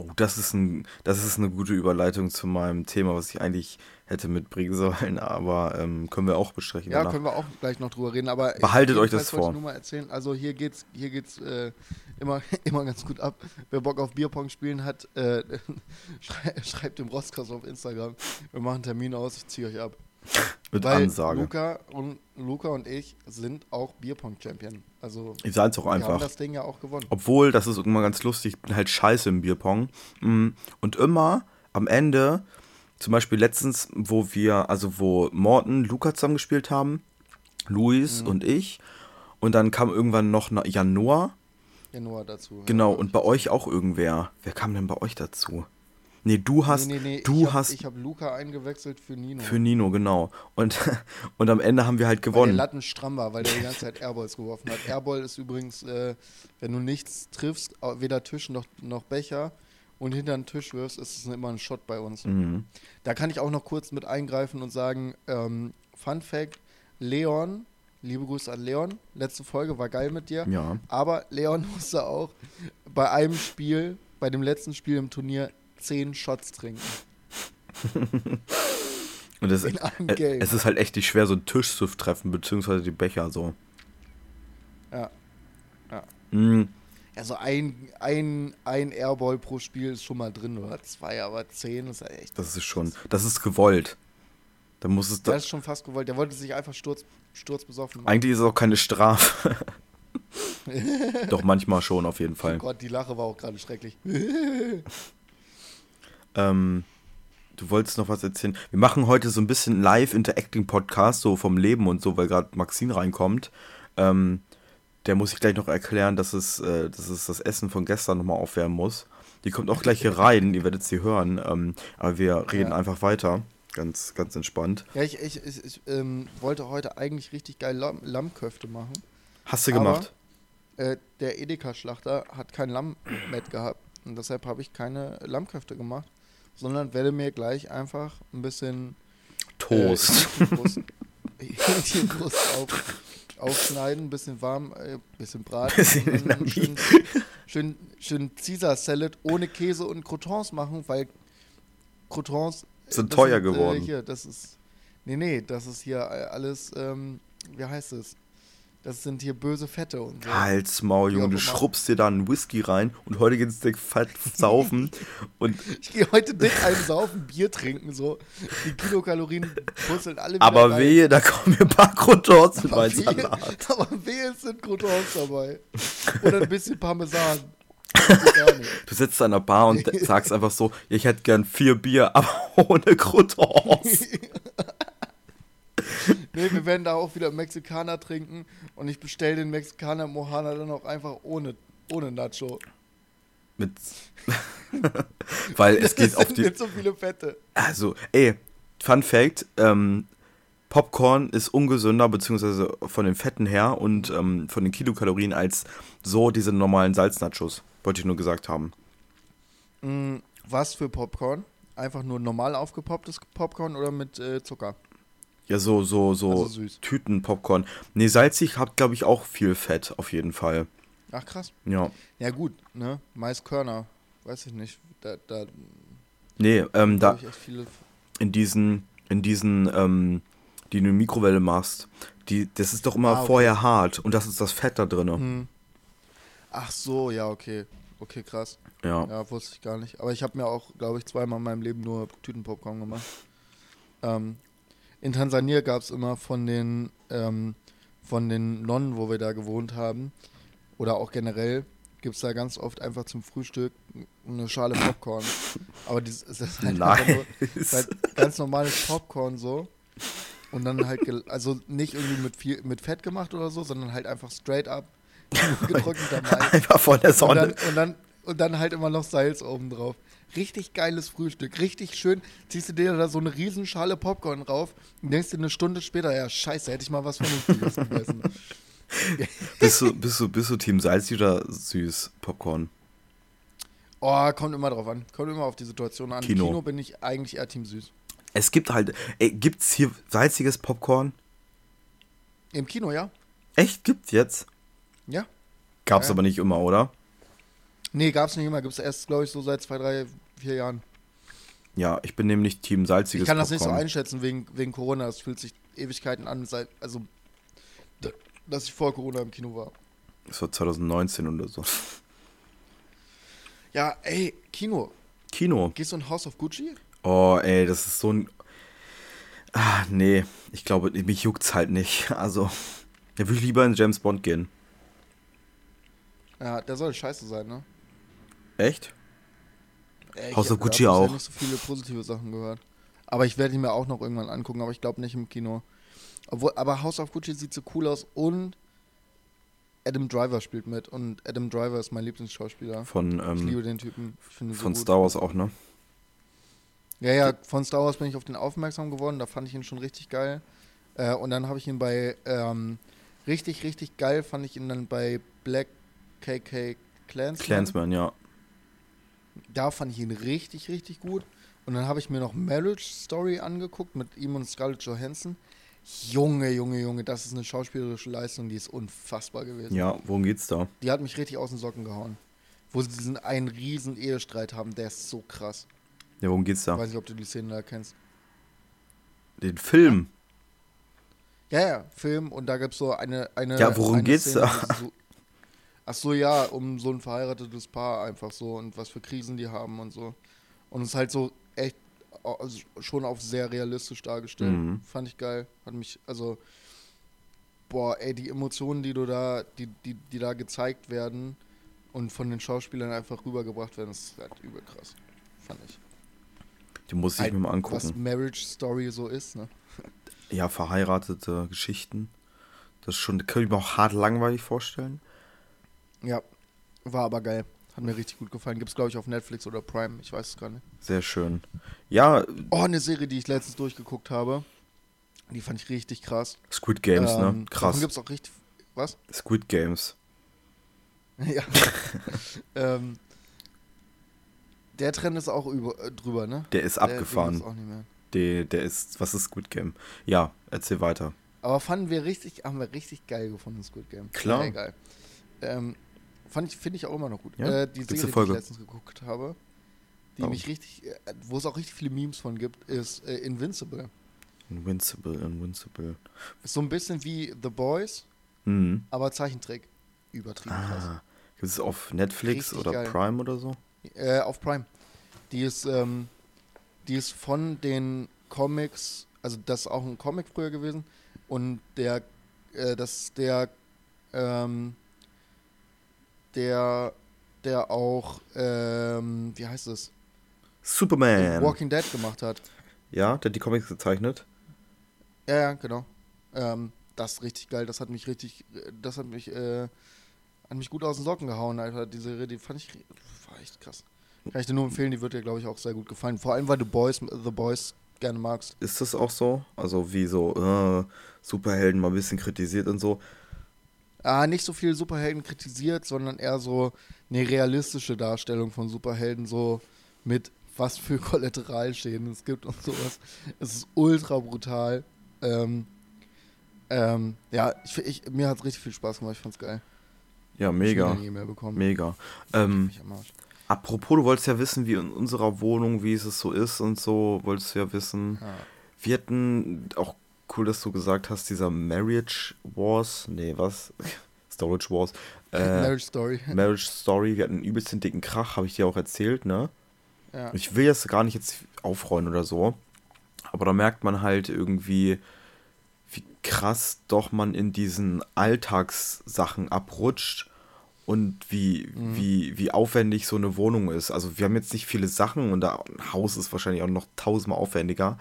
Oh, das ist, ein, das ist eine gute Überleitung zu meinem Thema, was ich eigentlich hätte mitbringen sollen, aber ähm, können wir auch besprechen. Ja, danach. können wir auch gleich noch drüber reden. Aber Behaltet euch das vor. Ich nur mal erzählen. Also hier geht's, hier geht's äh, immer, immer ganz gut ab. Wer Bock auf Bierpong spielen hat, äh, schrei schreibt dem Roskos auf Instagram. Wir machen einen Termin aus. Ich ziehe euch ab. Mit Weil Ansage. Luca und, Luca und ich sind auch Bierpong-Champion. Also Ihr seid es auch wir haben einfach. das Ding ja auch gewonnen. Obwohl, das ist immer ganz lustig, ich bin halt scheiße im Bierpong. Mm, Und immer am Ende, zum Beispiel letztens, wo wir, also wo Morten, Luca zusammen gespielt haben, Luis Mhm. und ich, und dann kam irgendwann noch Januar, Januar dazu. genau, ja. und bei euch auch irgendwer. Wer kam denn bei euch dazu? Nee, du hast, nee, nee, nee, du ich hab, hast Ich habe Luca eingewechselt für Nino. für Nino, genau. Und, und am Ende haben wir halt weil der gewonnen. Latten stramm war, weil der die ganze Zeit Airballs geworfen hat. Airball ist übrigens, äh, wenn du nichts triffst, weder Tisch noch, noch Becher und hinter den Tisch wirfst, ist es immer ein Shot bei uns. Mhm. Da kann ich auch noch kurz mit eingreifen und sagen, ähm, Fun Fact, Leon, liebe Grüße an Leon, letzte Folge war geil mit dir, Ja. aber Leon musste auch bei einem Spiel, bei dem letzten Spiel im Turnier, zehn Shots trinken. Und es, In einem äh, Game. es ist halt echt nicht schwer, so einen Tisch zu treffen, beziehungsweise die Becher so. Ja. Mhm. Also ein, ein, ein Airball pro Spiel ist schon mal drin oder zwei, aber zehn ist ja echt. Das ist schon, das ist gewollt. Da muss es, da, Das ist schon fast gewollt. Der wollte sich einfach sturz, sturzbesoffen machen. eigentlich ist es auch keine Strafe. Doch manchmal schon, auf jeden Oh Fall. Gott, die Lache war auch gerade schrecklich. Ähm, du wolltest noch was erzählen. Wir machen heute so ein bisschen Live-Interacting-Podcast, so vom Leben und so, weil gerade Maxine reinkommt. Ähm, der muss ich gleich noch erklären, dass es, äh, dass es das Essen von gestern nochmal aufwärmen muss. Die kommt auch gleich hier rein, ihr werdet sie hören. Ähm, aber wir reden Ja. einfach weiter. Ganz, ganz entspannt. Ja, ich, ich, ich, ich ähm, wollte heute eigentlich richtig geil Lamm, Lammköfte machen. Hast du Aber- gemacht? Äh, der Edeka-Schlachter hat kein Lamm mit gehabt. Und deshalb habe ich keine Lammköfte gemacht, sondern werde mir gleich einfach ein bisschen Toast. Äh, Hähnchenbrust, Hähnchenbrust auf, aufschneiden, ein bisschen warm, ein äh, bisschen braten. Bisschen schön, schön, schön Caesar Salad ohne Käse und Croutons machen, weil Croutons äh, Sind teuer Äh, geworden. hier, das ist. Nee, nee, das ist hier äh, alles, ähm, wie heißt es? Das sind hier böse Fette und so. Halt's Maul, Junge, du schrubbst dir da einen Whisky rein und heute geht's dir fett saufen und Ich gehe heute dick einen saufen, Bier trinken, so. Die Kilokalorien purzeln alle wieder aber rein. wehe, da kommen mir ein paar Croutons meinen wehe, Salat. aber wehe, es sind Croutons dabei. Oder ein bisschen Parmesan. Du sitzt an der Bar und sagst einfach so, ich hätte gern vier Bier, aber ohne Croutons. Nee, wir werden da auch wieder Mexikaner trinken und ich bestelle den Mexikaner Mohana dann auch einfach ohne, ohne Nacho. Mit Weil es geht Das auf sind die. nicht so viele Fette. Also, ey, Fun Fact: ähm, Popcorn ist ungesünder, beziehungsweise von den Fetten her und ähm, von den Kilokalorien als so diese normalen Salznachos. Wollte ich nur gesagt haben. Mm, Was für Popcorn? Einfach nur normal aufgepopptes Popcorn oder mit äh, Zucker? Ja, so, so, so Also süß. Tüten-Popcorn. Nee, salzig hat, glaube ich, auch viel Fett, auf jeden Fall. Ach krass. Ja. Ja gut, ne? Maiskörner, weiß ich nicht. Da, da, Nee, ähm, da, in diesen, in diesen, ähm, die du in Mikrowelle machst, die, das ist doch immer Ah, okay. vorher hart und das ist das Fett da drin. Hm. Ach so, ja, okay. Okay, krass. Ja. Ja, wusste ich gar nicht. Aber ich habe mir auch, glaube ich, zweimal in meinem Leben nur Tütenpopcorn gemacht. Ähm, in Tansania gab es immer von den, ähm, von den Nonnen, wo wir da gewohnt haben, oder auch generell, gibt es da ganz oft einfach zum Frühstück eine Schale Popcorn. Aber das, ist halt Nice. halt ganz normales Popcorn so. Und dann halt, gel- also nicht irgendwie mit viel mit Fett gemacht oder so, sondern halt einfach straight up getrockneter Mais. Einfach von der Und Sonne. dann, und, dann, und dann halt immer noch Salz oben drauf. Richtig geiles Frühstück, richtig schön. Ziehst du dir da so eine Riesenschale Popcorn drauf und denkst dir eine Stunde später, ja, scheiße, hätte ich mal was Vernünftiges gegessen. Bist du, bist du, bist du Team salzig oder süß Popcorn? Oh, kommt immer drauf an. Kommt immer auf die Situation an. Kino. Im Kino bin ich eigentlich eher Team Süß. Es gibt halt, ey, gibt's hier salziges Popcorn? Im Kino, ja? Echt, gibt's jetzt? Ja. Gab's Ja. aber nicht immer, oder? Nee, gab's nicht immer. Gibt's erst, glaube ich, so seit zwei, drei, vier Jahren. Ja, ich bin nämlich Team salziges Ich kann das nicht so einschätzen wegen, wegen Corona. Das fühlt sich Ewigkeiten an, seit, also, da- dass ich vor Corona im Kino war. Das war 2019 oder so. Ja, ey, Kino. Kino. Gehst du in House of Gucci? Oh, ey, das ist so ein. Ah, nee. Ich glaube, mich juckt's halt nicht. Also, da würde ich lieber in James Bond gehen. Ja, der soll scheiße sein, ne? Echt? Ey, House ich of Gucci da bisher auch. nicht so viele positive Sachen gehört. Aber ich werde ihn mir auch noch irgendwann angucken, aber ich glaube nicht im Kino. Obwohl, aber House of Gucci sieht so cool aus und Adam Driver spielt mit und Adam Driver ist mein Lieblingsschauspieler. Von, Ich liebe ähm, den Typen. Ich so von gut. Star Wars auch, ne? Ja, ja, von Star Wars bin ich auf den aufmerksam geworden. Da fand ich ihn schon richtig geil. Äh, und dann habe ich ihn bei ähm, richtig, richtig geil fand ich ihn dann bei Black KK Clansman. Clansman, ja. Da fand ich ihn richtig, richtig gut. Und dann habe ich mir noch Marriage Story angeguckt mit ihm und Scarlett Johansson. Junge, Junge, Junge, das ist eine schauspielerische Leistung, die ist unfassbar gewesen. Ja, worum geht's da? Die hat mich richtig aus den Socken gehauen. Wo sie diesen einen riesen Ehestreit haben, der ist so krass. Ja, worum geht's Ich da? weiß nicht, ob du die Szene da kennst. Den Film. Ja, ja, Film und da gibt es so eine, eine. Ja, worum eine geht's Szene, da? So, ach so, ja, um so ein verheiratetes Paar einfach so und was für Krisen die haben und so. Und es ist halt so echt also schon auf sehr realistisch dargestellt. Mhm. Fand ich geil. Hat mich, also, boah, ey, die Emotionen, die du da, die, die, die da gezeigt werden und von den Schauspielern einfach rübergebracht werden, das ist halt übel krass. Fand ich. Die muss ich Halt, mir mal Was angucken. Marriage Story so ist, ne? Ja, verheiratete Geschichten. Das ist schon, könnte ich mir auch hart langweilig vorstellen. Ja, war aber geil. Hat mir richtig gut gefallen. Gibt's, glaube ich, auf Netflix oder Prime. Ich weiß es gar nicht. Sehr schön. Ja, Oh, eine Serie, die ich letztens durchgeguckt habe. Die fand ich richtig krass. Squid Games, ähm, ne? Krass. gibt's auch richtig. Was? Squid Games. ja. ähm, der Trend ist auch über, äh, drüber, ne? Der ist Der abgefahren. ist auch nicht mehr. Der, der ist, was ist Squid Game? Ja, erzähl weiter. Aber fanden wir richtig, haben wir richtig geil gefunden, Squid Game. Klar. Sehr geil. Ähm, fand ich, finde ich auch immer noch gut. Ja? Äh, die Gibt's Serie, die Folge? ich letztens geguckt habe, die Oh. mich richtig, äh, wo es auch richtig viele Memes von gibt, ist äh, Invincible. Invincible, Invincible. Ist so ein bisschen wie The Boys, Mhm. aber Zeichentrick. Übertrieben krass. Ah. Gibt es auf Netflix Richtig oder geil. Prime oder so? Äh, auf Prime. Die ist, ähm, die ist von den Comics, also das ist auch ein Comic früher gewesen. Und der, äh, das der, ähm, der, der auch, ähm, wie heißt es? Superman. Walking Dead gemacht hat. Ja, der hat die Comics gezeichnet. Ja, ja, genau. Ähm, das ist richtig geil. Das hat mich richtig, das hat mich, äh, hat mich gut aus den Socken gehauen, Alter. Diese Serie, die fand ich, war echt krass. Kann ich dir nur empfehlen, die wird dir, glaube ich, auch sehr gut gefallen. Vor allem, weil du Boys, The Boys gerne magst. Ist das auch so? Also wie so äh, Superhelden mal ein bisschen kritisiert und so. Ah, nicht so viel Superhelden kritisiert, sondern eher so eine realistische Darstellung von Superhelden, so mit was für Kollateralschäden es gibt und sowas. Es ist ultra brutal. Ähm, ähm, ja, ich, ich, mir hat es richtig viel Spaß gemacht, ich fand's geil. Ja, mega. Ich mehr bekommen. Mega. Ähm, apropos, du wolltest ja wissen, wie in unserer Wohnung, wie es so ist und so, wolltest du ja wissen. Ja. Wir hatten, auch cool, dass du gesagt hast, dieser Marriage Wars, nee, was? Storage Wars. Äh, Marriage Story. Marriage Story, wir hatten einen übelst den dicken Krach, habe ich dir auch erzählt, ne? Ja. Ich will jetzt gar nicht jetzt aufräumen oder so, aber da merkt man halt irgendwie, wie krass doch man in diesen Alltagssachen abrutscht und wie, wie, wie aufwendig so eine Wohnung ist. Also wir haben jetzt nicht viele Sachen und da, ein Haus ist wahrscheinlich auch noch tausendmal aufwendiger,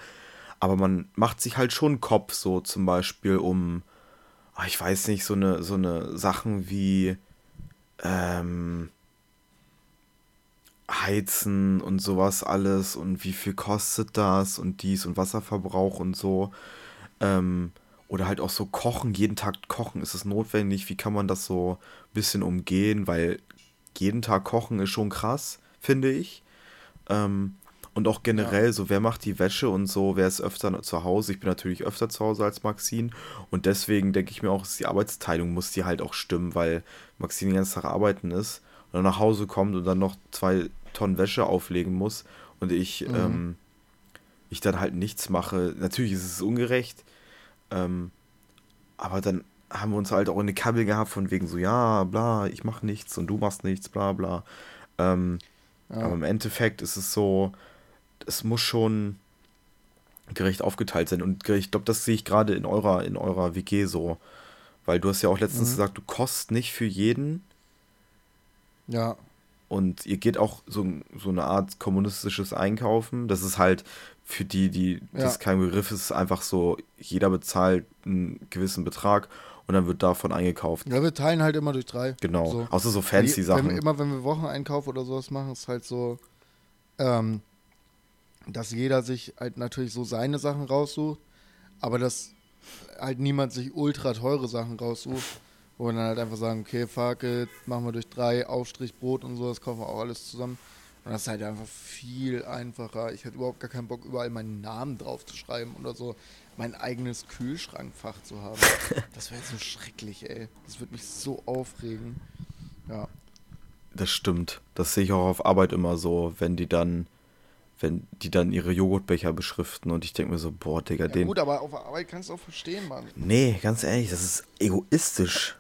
aber man macht sich halt schon Kopf, so zum Beispiel um, ah, ich weiß nicht, so eine, so eine Sachen wie, ähm, Heizen und sowas alles und wie viel kostet das und dies und Wasserverbrauch und so. Ähm, oder halt auch so kochen, jeden Tag kochen, ist es notwendig? Wie kann man das so ein bisschen umgehen? Weil jeden Tag kochen ist schon krass, finde ich. Ähm, und auch generell so, wer macht die Wäsche und so, wer ist öfter zu Hause? Ich bin natürlich öfter zu Hause als Maxine und deswegen denke ich mir auch, die Arbeitsteilung muss die halt auch stimmen, weil Maxine den ganzen Tag arbeiten ist und dann nach Hause kommt und dann noch zwei Tonnen Wäsche auflegen muss und ich, ähm, ich dann halt nichts mache. Natürlich ist es ungerecht, ähm, aber dann haben wir uns halt auch in eine Kabel gehabt von wegen so, ja, bla, ich mache nichts und du machst nichts, bla bla. Ähm, Ja. Aber im Endeffekt ist es so, es muss schon gerecht aufgeteilt sein. Und ich glaube, das sehe ich gerade in eurer, in eurer WG so. Weil du hast ja auch letztens Mhm. gesagt, du kostest nicht für jeden. ja. Und ihr geht auch so, so eine Art kommunistisches Einkaufen. Das ist halt für die, die Ja. das kein Begriff ist, einfach so, jeder bezahlt einen gewissen Betrag und dann wird davon eingekauft. Ja, wir teilen halt immer durch drei. Genau. So. Außer so fancy Wenn Sachen. wir, immer wenn wir Wocheneinkauf oder sowas machen, ist halt so, ähm, dass jeder sich halt natürlich so seine Sachen raussucht, aber dass halt niemand sich ultra teure Sachen raussucht, wo wir dann halt einfach sagen, okay, fuck it, machen wir durch drei, Aufstrich, Brot und so, das kaufen wir auch alles zusammen. Und das ist halt einfach viel einfacher. Ich hätte überhaupt gar keinen Bock, überall meinen Namen drauf zu schreiben oder so mein eigenes Kühlschrankfach zu haben. Das wäre so schrecklich, ey. Das würde mich so aufregen. Ja. Das stimmt. Das sehe ich auch auf Arbeit immer so, wenn die dann, wenn die dann ihre Joghurtbecher beschriften und ich denke mir so, boah, Digga, ja den. gut, aber auf der Arbeit kannst du auch verstehen, Mann. Nee, ganz ehrlich, das ist egoistisch.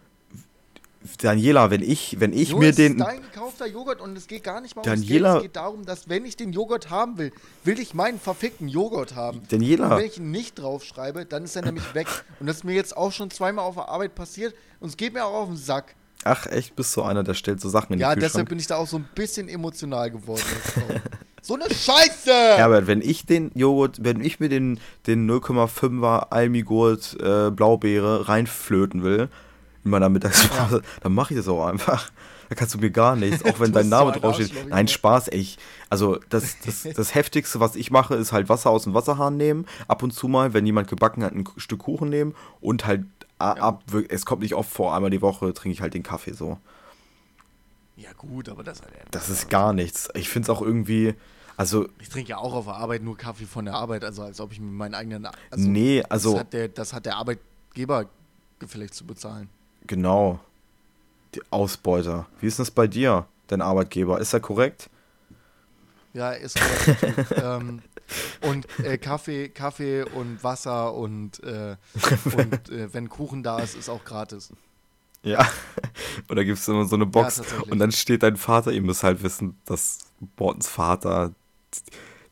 Daniela, wenn ich, wenn ich Nur mir den. ist dein gekaufter Joghurt und es geht gar nicht mal ums Daniela- Geld. Es geht darum, dass wenn ich den Joghurt haben will, will ich meinen verfickten Joghurt haben. Daniela. Und wenn ich ihn nicht draufschreibe, dann ist er nämlich weg. Und das ist mir jetzt auch schon zweimal auf der Arbeit passiert und es geht mir auch auf den Sack. Ach, echt, bist du einer, der stellt so Sachen in Ja, deshalb Kühlschrank? bin ich da auch so ein bisschen emotional geworden. so eine Scheiße! Herbert, wenn ich den Joghurt, wenn ich mir den, den 0,5er Almigurt äh, Blaubeere reinflöten will, in meiner Mittagspause, dann mache ich das auch einfach. Da kannst du mir gar nichts, auch wenn dein Name so draufsteht. Nein. Spaß. Ich, also das, das, das Heftigste, was ich mache, ist halt Wasser aus dem Wasserhahn nehmen, ab und zu mal, wenn jemand gebacken hat, ein Stück Kuchen nehmen und halt a- ab, es kommt nicht oft vor, einmal die Woche trinke ich halt den Kaffee so. Ja gut, aber das, Das ist gar nichts. Ich finde es auch irgendwie, also Ich trinke ja auch auf der Arbeit nur Kaffee von der Arbeit, also als ob ich mir meinen eigenen. Also, Nee, also- Das hat, der, das hat der Arbeitgeber gefälligst zu bezahlen. Genau. Die Ausbeuter. Wie ist das bei dir, dein Arbeitgeber? Ist er korrekt? Ja, ist korrekt. ähm, und äh, Kaffee, Kaffee und Wasser und, äh, und äh, wenn Kuchen da ist, ist auch gratis. Ja. Oder gibt es immer so eine Box tatsächlich. und dann steht dein Vater, ihr müsst halt wissen, dass Bortens Vater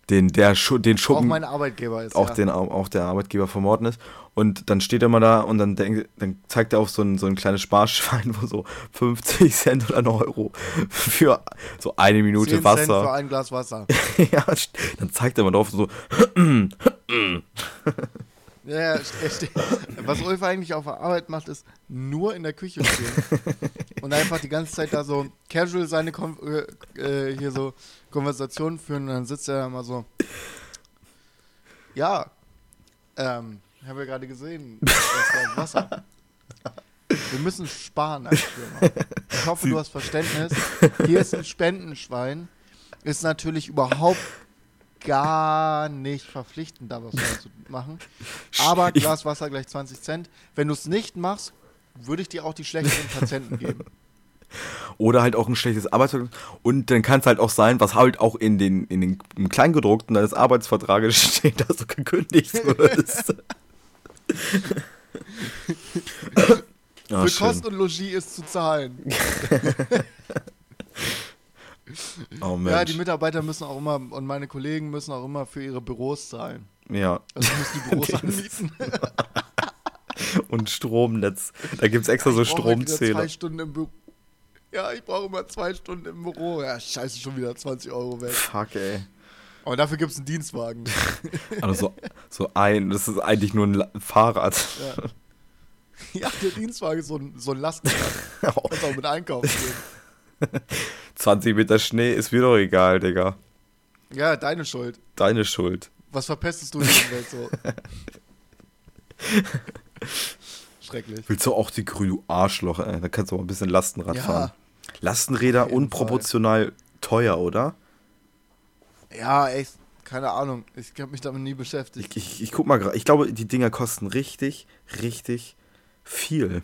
den, der Schu den Auch Schuppen, mein Arbeitgeber ist. auch, ja. den, auch der Arbeitgeber von Morten ist. Und dann steht er mal da und dann, denk, dann zeigt er auf so ein, so ein kleines Sparschwein, wo so 50 Cent oder ein Euro für so eine Minute 10 Cent für Wasser. ein Glas Wasser. ja, dann zeigt er mal drauf so, Ja, was Ulf eigentlich auf der Arbeit macht, ist nur in der Küche stehen und einfach die ganze Zeit da so casual seine Kon äh, äh, hier so Konversationen führen und dann sitzt er da mal so. Ja, ähm, ich habe ja gerade gesehen, das war Wasser. Wir müssen sparen als Firma. Ich hoffe, du hast Verständnis. Hier ist ein Spendenschwein. Ist natürlich überhaupt gar nicht verpflichtend, da was zu machen. Aber Glas Wasser gleich 20 Cent. Wenn du es nicht machst, würde ich dir auch die schlechteren Patienten geben. oder halt auch ein schlechtes Arbeitsvertrag. Und dann kann es halt auch sein, was halt auch in den, in den im Kleingedruckten deines Arbeitsvertrages steht, dass du gekündigt wirst. Ah, Für schön. Kost und Logis ist zu zahlen. Oh. Ja, die Mitarbeiter müssen auch immer und meine Kollegen müssen auch immer für ihre Büros zahlen. ja. Also müssen die Büros anmieten. Und Stromnetz. Da gibt es extra so Stromzähler. Zwei Stunden im Büro. Ja, ich brauche immer zwei Stunden im Büro. Ja, scheiße, schon wieder 20 Euro weg. Fuck, ey. Aber dafür gibt es einen Dienstwagen. Also so, so ein, das ist eigentlich nur ein Fahrrad. ja, der Dienstwagen ist so ein, so ein Lastenrad. Kannst auch mit einkaufen gehen. 20 Meter Schnee ist mir doch egal, Digga. Ja, deine Schuld. Deine Schuld. Was verpestest du in der Welt so? Schrecklich. Willst du auch die grüne du Arschloch, ey? Da kannst du mal ein bisschen Lastenrad Ja. fahren. Lastenräder unproportional teuer, oder? Ja, echt. Keine Ahnung. Ich habe mich damit nie beschäftigt. Ich, ich, ich guck mal gerade. Ich glaube, die Dinger kosten richtig, richtig viel.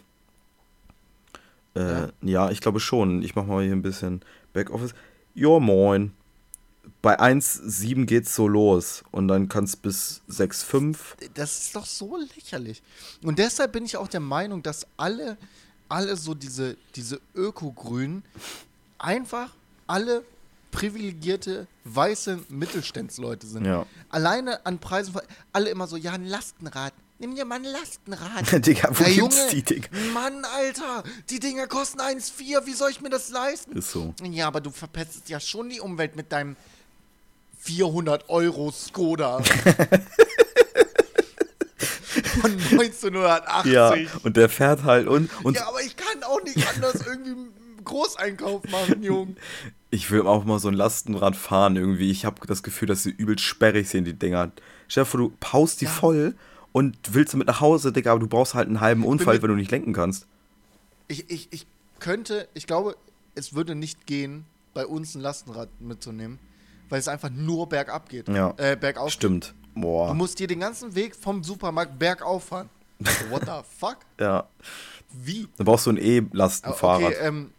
Äh, ja. Ja? ich glaube schon. Ich mach mal hier ein bisschen Backoffice. Jo, moin. Bei 1,7 geht's so los. Und dann kann's bis 6,5. Das ist doch so lächerlich. Und deshalb bin ich auch der Meinung, dass alle, alle so diese, diese Öko-Grünen einfach alle privilegierte weiße Mittelstandsleute sind. Ja. Alleine an Preisen, alle immer so, ja, ein Lastenrad. Nimm dir mal ein Lastenrad. Digga, wo Ja, gibt's Junge, die, Digga? Mann, Alter, die Dinger kosten 1,4, wie soll ich mir das leisten? Ist so. Ja, aber du verpestest ja schon die Umwelt mit deinem 400 Euro Skoda. Von 1980. Ja, und der fährt halt und, und ja, aber ich kann auch nicht anders irgendwie einen Großeinkauf machen, Junge. ich will auch mal so ein Lastenrad fahren irgendwie. Ich habe das Gefühl, dass sie übelst sperrig sind, die Dinger. Stell dir vor, du paust die Ja. voll und willst damit nach Hause, Digga, aber du brauchst halt einen halben Unfall, wenn du nicht lenken kannst. Ich, ich, ich könnte, ich glaube, es würde nicht gehen, bei uns ein Lastenrad mitzunehmen, weil es einfach nur bergab geht. Ja. Äh, bergauf. Stimmt. Du Boah. musst dir den ganzen Weg vom Supermarkt bergauf fahren. What the fuck? Ja. Wie? Dann brauchst du ein Ah, E-Lastenfahrrad. Okay, ähm,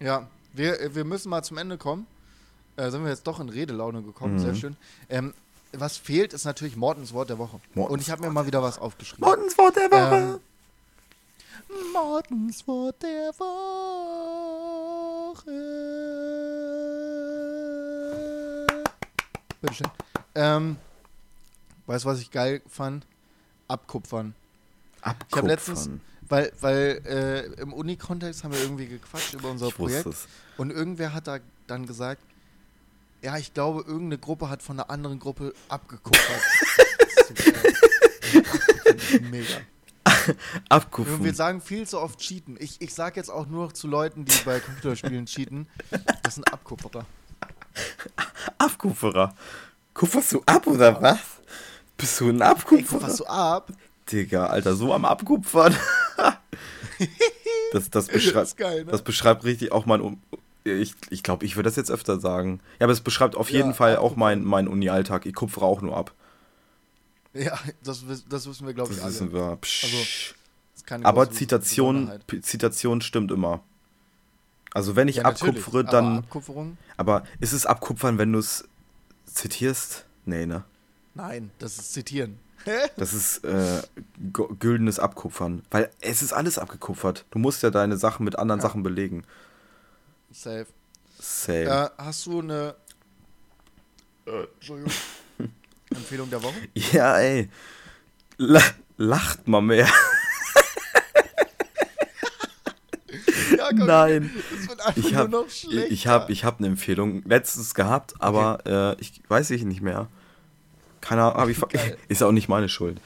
ja, wir, wir müssen mal zum Ende kommen. Äh, sind wir jetzt doch in Redelaune gekommen, Mhm. sehr schön. Ähm, was fehlt, ist natürlich Mortens Wort der Woche. Mortens Und ich habe mir mal wieder was aufgeschrieben. Mortens Wort der Woche. Ähm, Mortens Wort der Woche. Bitteschön. Ähm, weißt du, was ich geil fand? Abkupfern. Ich habe letztens, Abkupfern. weil, weil äh, im Uni-Kontext haben wir irgendwie gequatscht über unser Ich Projekt und irgendwer hat da dann gesagt, ja, ich glaube, irgendeine Gruppe hat von einer anderen Gruppe ist Mega. Wir Abkupfern. sagen viel zu oft cheaten. Ich, ich sag jetzt auch nur noch zu Leuten, die bei Computerspielen cheaten, das sind Abkupferer. Abkupferer. Kupferst du ab oder was? Bist du ein Abkupferer? Was so ab? Digga, Alter, so am Abkupfern. das, das, beschreibt, Das geil, ne? das beschreibt richtig auch mein. Um ich ich glaube, ich würde das jetzt öfter sagen. Ja, aber es beschreibt auf Ja, jeden Fall auch abkupfern. mein, mein Uni-Alltag. Ich kupfere auch nur ab. Ja, das, das wissen wir, glaube ich, Das alle. wissen wir. Psch. Also, Das ist keine aber Zitation, Zitation stimmt immer. Also wenn ich Ja, abkupfere, aber dann. Abkupferung? Aber ist es abkupfern, wenn du es zitierst? Nee, ne? Nein, das ist zitieren. Das ist äh, güldenes Abkupfern. Weil es ist alles abgekupfert. Du musst ja deine Sachen mit anderen Ja. Sachen belegen. Safe. Safe. Äh, hast du eine Äh, Entschuldigung. Empfehlung der Woche? Ja, ey. La lacht mal mehr. Ja, komm, Nein. Ich habe ich hab, ich hab eine Empfehlung letztens gehabt, aber äh, ich weiß ich nicht mehr. Keine Ahnung, ich, ist auch nicht meine Schuld.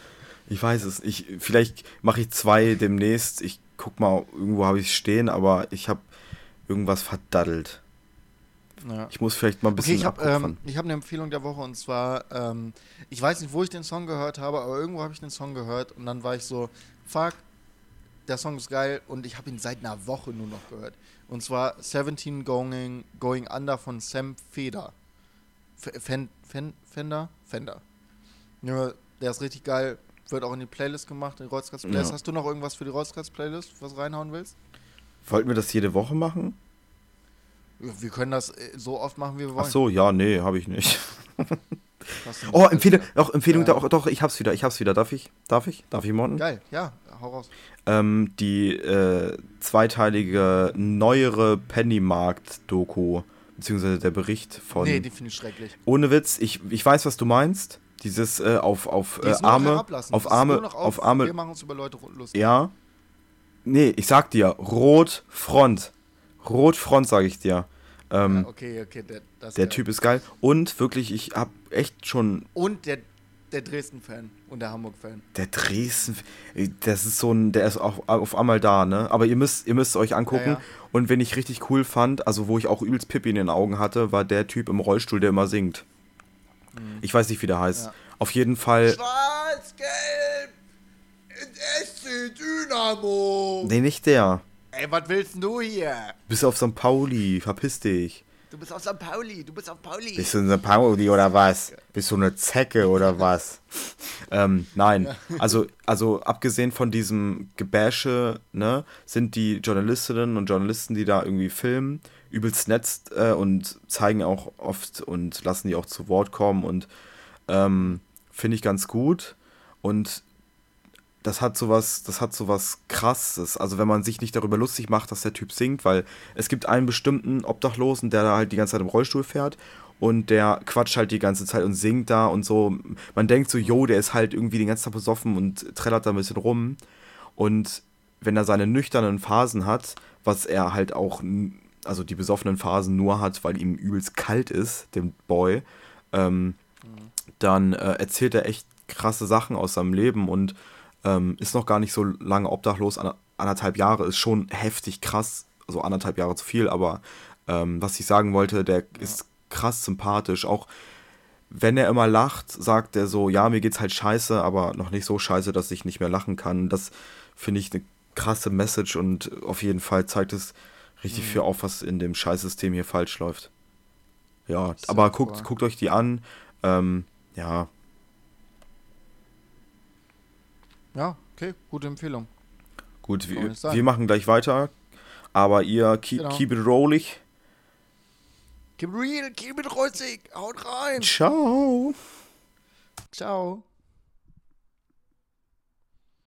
Ich weiß es. Ich, vielleicht mache ich zwei demnächst. Ich guck mal, irgendwo habe ich es stehen, aber ich habe irgendwas verdaddelt. Ja. Ich muss vielleicht mal ein Okay, bisschen ich habe ähm, hab eine Empfehlung der Woche und zwar, ähm, ich weiß nicht, wo ich den Song gehört habe, aber irgendwo habe ich den Song gehört und dann war ich so, fuck, der Song ist geil und ich habe ihn seit einer Woche nur noch gehört. Und zwar 17 Going, Going Under von Sam Feder. Fen Fen Fender? Fender. Ja, der ist richtig geil. Wird auch in die Playlist gemacht, in die Playlist. Ja. Hast du noch irgendwas für die Rollscast Playlist, was reinhauen willst? Wollten wir das jede Woche machen? Wir können das äh, so oft machen, wie wir wollen. Ach so, ja, nee, habe ich nicht. Oh, Empfehlung, doch, Empfehlung, Ja. doch, doch, ich hab's wieder, ich hab's wieder. Darf ich? Darf ich? Darf ich, Morten? Geil, ja, hau raus. ähm, die äh, zweiteilige neuere Pennymarkt-Doku, beziehungsweise der Bericht von. Nee, die finde ich schrecklich. ohne Witz, ich, ich weiß, was du meinst. Dieses äh, auf, auf Die äh, Arme, auf Arme, auf, Wir Arme, machen uns über Leute lustig. ja. Nee, ich sag dir, Rotfront. Rotfront, sage ich dir. Ähm, Ja, okay, okay, der, der geil. Typ ist geil. Und wirklich, ich hab echt schon Und der, der Dresden-Fan und der Hamburg-Fan. Der Dresden, das ist so ein, der ist auch auf einmal da, ne? Aber ihr müsst, ihr müsst es euch angucken. Ja, ja. Und wenn ich richtig cool fand, also wo ich auch übelst Pippi in den Augen hatte, war der Typ im Rollstuhl, der immer singt. Ich weiß nicht, wie der heißt. Ja. Auf jeden Fall. Schwarz-Gelb SC Dynamo. Nee, nicht der. Ey, was willst du hier? Bist auf St. Pauli, verpiss dich. Du bist auf St. Pauli, du bist auf Pauli. Bist du in St. Pauli oder was? Bist du eine Zecke oder was? ähm, nein, also, also abgesehen von diesem Gebäsche, ne, sind die Journalistinnen und Journalisten, die da irgendwie filmen, übelst netzt äh, und zeigen auch oft und lassen die auch zu Wort kommen und ähm, finde ich ganz gut. Und das hat sowas, das hat sowas krasses. Also wenn man sich nicht darüber lustig macht, dass der Typ singt, weil es gibt einen bestimmten Obdachlosen, der da halt die ganze Zeit im Rollstuhl fährt und der quatscht halt die ganze Zeit und singt da und so. Man denkt so, jo, der ist halt irgendwie den ganzen Tag besoffen und trällert da ein bisschen rum. Und wenn er seine nüchternen Phasen hat, was er halt auch, also die besoffenen Phasen nur hat, weil ihm übelst kalt ist, dem Boy, ähm, dann äh, erzählt er echt krasse Sachen aus seinem Leben und ähm, ist noch gar nicht so lange obdachlos, Ander- anderthalb Jahre ist schon heftig krass, also anderthalb Jahre zu viel, aber ähm, was ich sagen wollte, der ist krass sympathisch, auch wenn er immer lacht, sagt er so, ja, mir geht's halt scheiße, aber noch nicht so scheiße, dass ich nicht mehr lachen kann. Das finde ich eine krasse Message und auf jeden Fall zeigt es richtig viel auf, was in dem Scheißsystem hier falsch läuft. Ja, aber guckt, guckt euch die an. Ähm, ja, Ja, okay, gute Empfehlung. gut, wir, wir machen gleich weiter. Aber ihr keep, Genau. keep it rolling. Keep it real, keep it rotzig, haut rein. Ciao. Ciao.